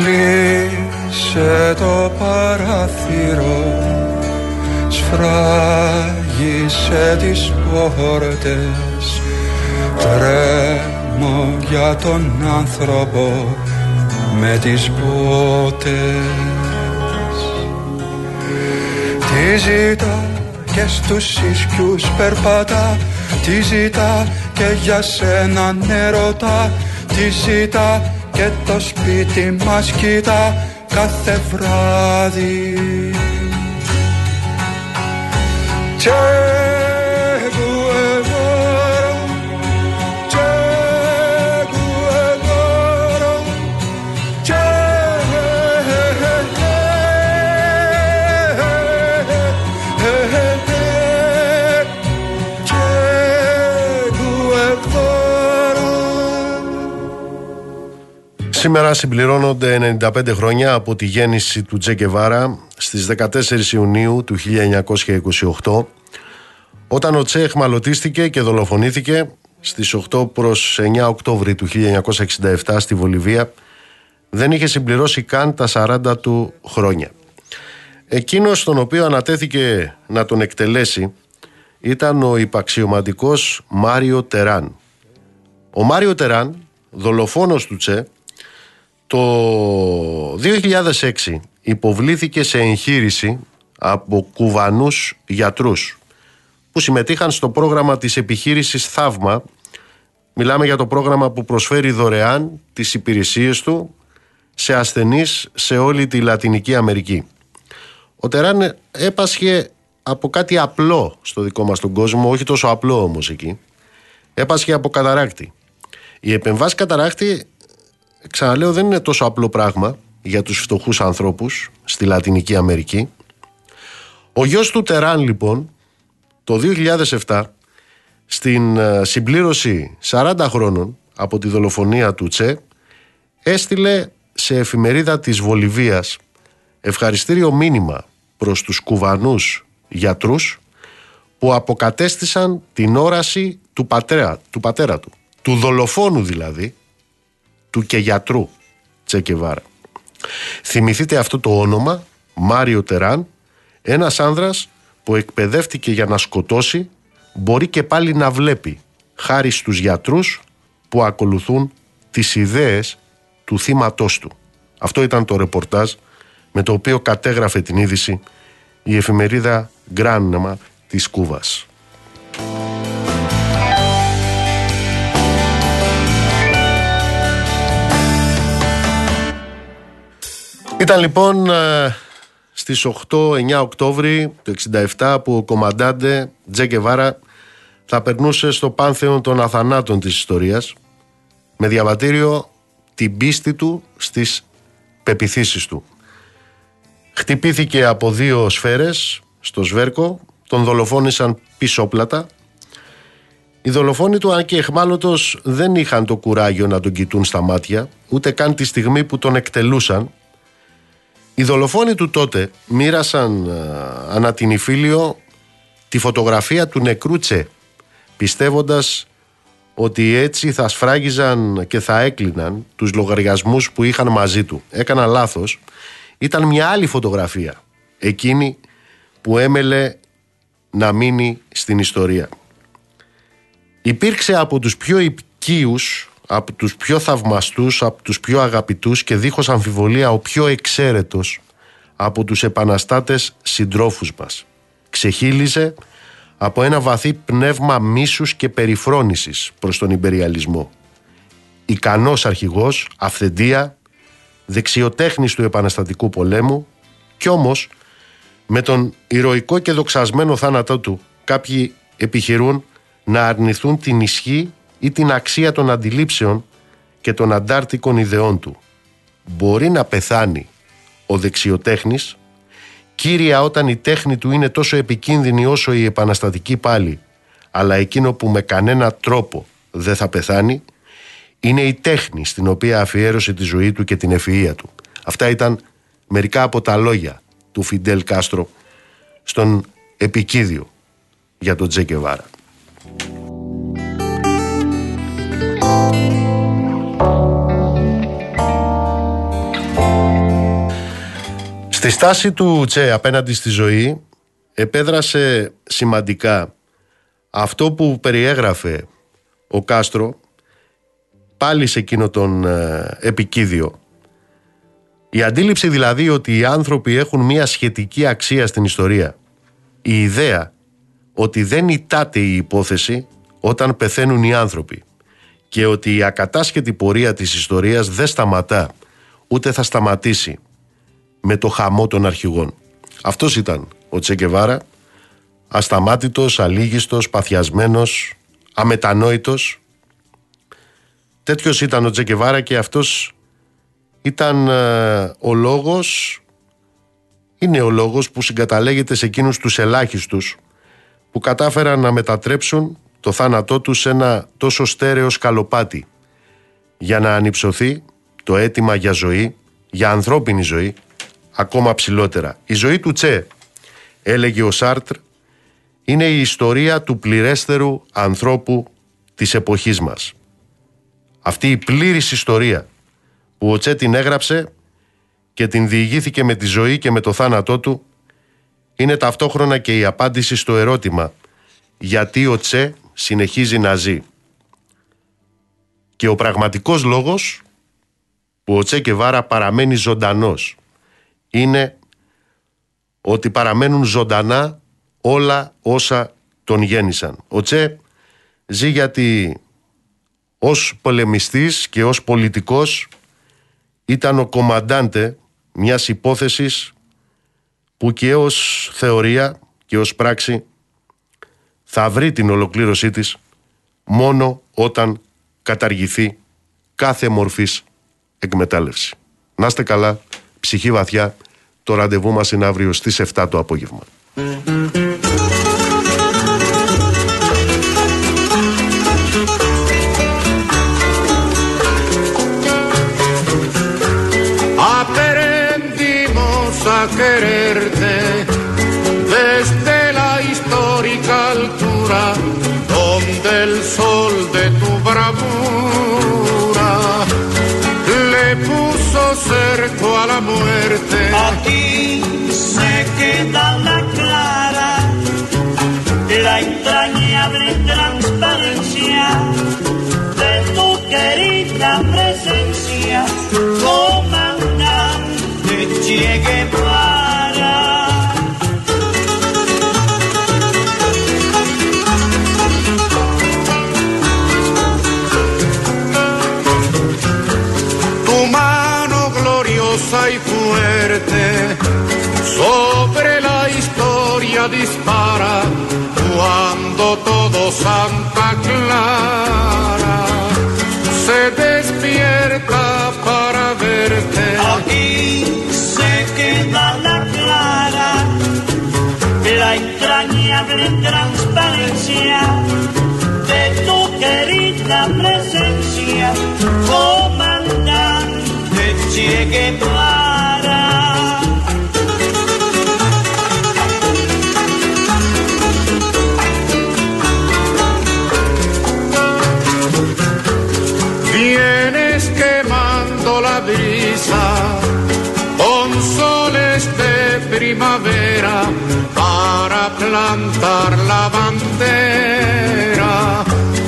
Κλείσε το παράθυρο Σφράγισε τις πόρτες. Τρέμω για τον άνθρωπο με τις πότες. Τι ζητά και στους ίσκιους περπατά Τι ζητά και για σένα νερωτά Τι ζητά και το σπίτι μας κοιτά κάθε βράδυ Σήμερα συμπληρώνονται 95 χρόνια από τη γέννηση του Τζεκεβάρα στις 14 Ιουνίου του 1928 όταν ο Τσε εχμαλωτίστηκε και δολοφονήθηκε στις 8 προς 9 Οκτώβρη του 1967 στη Βολιβία δεν είχε συμπληρώσει καν τα 40 του χρόνια. Εκείνος τον οποίο ανατέθηκε να τον εκτελέσει ήταν ο υπαξιωματικός Μάριο Τεράν. Ο Μάριο Τεράν, δολοφόνος του Τσε, το 2006 υποβλήθηκε σε εγχείρηση από κουβανούς γιατρούς που συμμετείχαν στο πρόγραμμα της επιχείρησης Θαύμα. Μιλάμε για το πρόγραμμα που προσφέρει δωρεάν τις υπηρεσίες του σε ασθενείς σε όλη τη Λατινική Αμερική. Ο Τεράν έπασχε από κάτι απλό στο δικό μας τον κόσμο, όχι τόσο απλό όμως εκεί. Έπασχε από καταράκτη. Η επεμβάση καταράκτη, ξαναλέω, δεν είναι τόσο απλό πράγμα για τους φτωχούς ανθρώπους στη Λατινική Αμερική. Ο γιος του Τεράν λοιπόν το 2007 στην ε, συμπλήρωση 40 χρόνων από τη δολοφονία του Τσε έστειλε σε εφημερίδα της Βολιβίας ευχαριστήριο μήνυμα προς τους κουβανούς γιατρούς που αποκατέστησαν την όραση του πατέρα του, πατέρα του, του δολοφόνου δηλαδή, του και γιατρού Τσεκεβάρα. Θυμηθείτε αυτό το όνομα, Μάριο Τεράν, ένας άνδρας που εκπαιδεύτηκε για να σκοτώσει, μπορεί και πάλι να βλέπει, χάρη στους γιατρούς που ακολουθούν τις ιδέες του θύματός του. Αυτό ήταν το ρεπορτάζ με το οποίο κατέγραφε την είδηση η εφημερίδα Γκράνεμα της Κούβας. Ήταν λοιπόν ε, στις 8-9 Οκτώβρη του 67 που ο κομμαντάντε Τζέκε Βάρα θα περνούσε στο πάνθεον των αθανάτων της ιστορίας με διαβατήριο την πίστη του στις πεπιθήσεις του. Χτυπήθηκε από δύο σφαίρες στο σβέρκο, τον δολοφόνησαν πισόπλατα. Οι δολοφόνοι του, αν και εχμάλωτος, δεν είχαν το κουράγιο να τον κοιτούν στα μάτια, ούτε καν τη στιγμή που τον εκτελούσαν. Οι δολοφόνοι του τότε μοίρασαν ανά την Ιφίλιο τη φωτογραφία του νεκρού Τσε, πιστεύοντας ότι έτσι θα σφράγιζαν και θα έκλειναν τους λογαριασμούς που είχαν μαζί του. Έκανα λάθος. Ήταν μια άλλη φωτογραφία. Εκείνη που έμελε να μείνει στην ιστορία. Υπήρξε από τους πιο οικείους, από τους πιο θαυμαστούς, από τους πιο αγαπητούς και δίχως αμφιβολία ο πιο εξαίρετος από τους επαναστάτες συντρόφους μας. Ξεχύλιζε από ένα βαθύ πνεύμα μίσους και περιφρόνησης προς τον υπεριαλισμό. Ικανός αρχηγός, αυθεντία, δεξιοτέχνης του επαναστατικού πολέμου κι όμως με τον ηρωικό και δοξασμένο θάνατό του κάποιοι επιχειρούν να αρνηθούν την ισχύ ή την αξία των αντιλήψεων και των αντάρτικων ιδεών του. Μπορεί να πεθάνει ο δεξιοτέχνης Κύρια όταν η τέχνη του είναι τόσο επικίνδυνη όσο η επαναστατική πάλι, αλλά εκείνο που με κανένα τρόπο δεν θα πεθάνει, είναι η τέχνη στην οποία αφιέρωσε τη ζωή του και την ευφυΐα του. Αυτά ήταν μερικά από τα λόγια του Φιντέλ Κάστρο στον επικίδιο για τον Τζέκεβάρα. Στη στάση του Τσε απέναντι στη ζωή επέδρασε σημαντικά αυτό που περιέγραφε ο Κάστρο πάλι σε εκείνο τον ε, επικίδιο. Η αντίληψη δηλαδή ότι οι άνθρωποι έχουν μια σχετική αξία στην ιστορία. Η ιδέα ότι δεν ιτάται η υπόθεση όταν πεθαίνουν οι άνθρωποι και ότι η ακατάσχετη πορεία της ιστορίας δεν σταματά ούτε θα σταματήσει με το χαμό των αρχηγών. Αυτός ήταν ο Τσεκεβάρα, ασταμάτητος, αλήγιστος, παθιασμένος, αμετανόητος. Τέτοιος ήταν ο Τσεκεβάρα και αυτός ήταν ε, ο λόγος, είναι ο λόγος που συγκαταλέγεται σε εκείνους τους ελάχιστους που κατάφεραν να μετατρέψουν το θάνατό τους σε ένα τόσο στέρεο σκαλοπάτι για να ανυψωθεί το αίτημα για ζωή, για ανθρώπινη ζωή ακόμα ψηλότερα. Η ζωή του Τσε, έλεγε ο Σάρτρ, είναι η ιστορία του πληρέστερου ανθρώπου της εποχής μας. Αυτή η πλήρης ιστορία που ο Τσε την έγραψε και την διηγήθηκε με τη ζωή και με το θάνατό του είναι ταυτόχρονα και η απάντηση στο ερώτημα γιατί ο Τσε συνεχίζει να ζει. Και ο πραγματικός λόγος που ο Τσε Κεβάρα παραμένει ζωντανός είναι ότι παραμένουν ζωντανά όλα όσα τον γέννησαν. Ο Τσε ζει γιατί ως πολεμιστής και ως πολιτικός ήταν ο κομμαντάντε μιας υπόθεσης που και ως θεωρία και ως πράξη θα βρει την ολοκλήρωσή της μόνο όταν καταργηθεί κάθε μορφής εκμετάλλευσης. Να είστε καλά, ψυχή βαθιά, το ραντεβού μας είναι αύριο στις 7 το απόγευμα. quererte desde la histórica altura donde el sol de tu bravura la muerte. Aquí se queda la clara, la entrañable transparencia de tu querida presencia, comandante Che Guevara. Sobre la historia dispara cuando todo Santa Clara se despierta para verte. Aquí se queda la clara, la entrañable transparencia de tu querida presencia, comandante Che Guevara. Plantar la bandera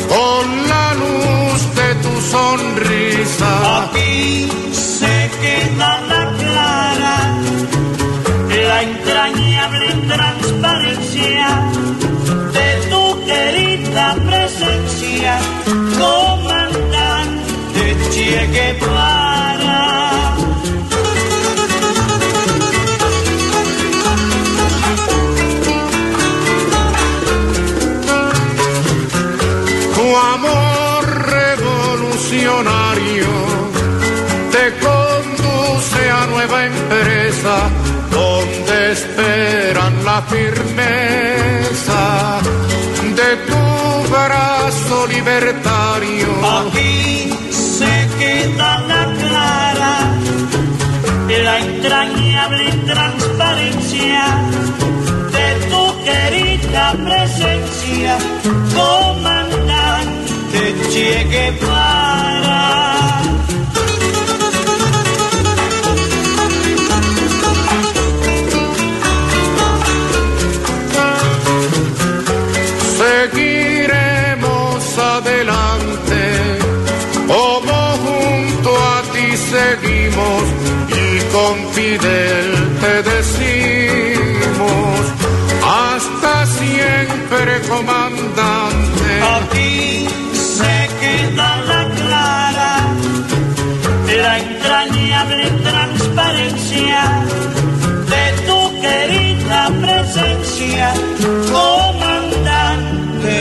con la luz de tu sonrisa. Aquí se queda la clara, la entrañable transparencia de tu querida presencia, comandante Che Guevara. La firmeza de tu brazo libertario. Aquí se queda la clara, la entrañable transparencia de tu querida presencia, comandante Che Guevara. Con Fidel te decimos, hasta siempre comandante. Aquí se queda la clara, la entrañable transparencia de tu querida presencia, comandante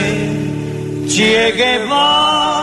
Che Guevara.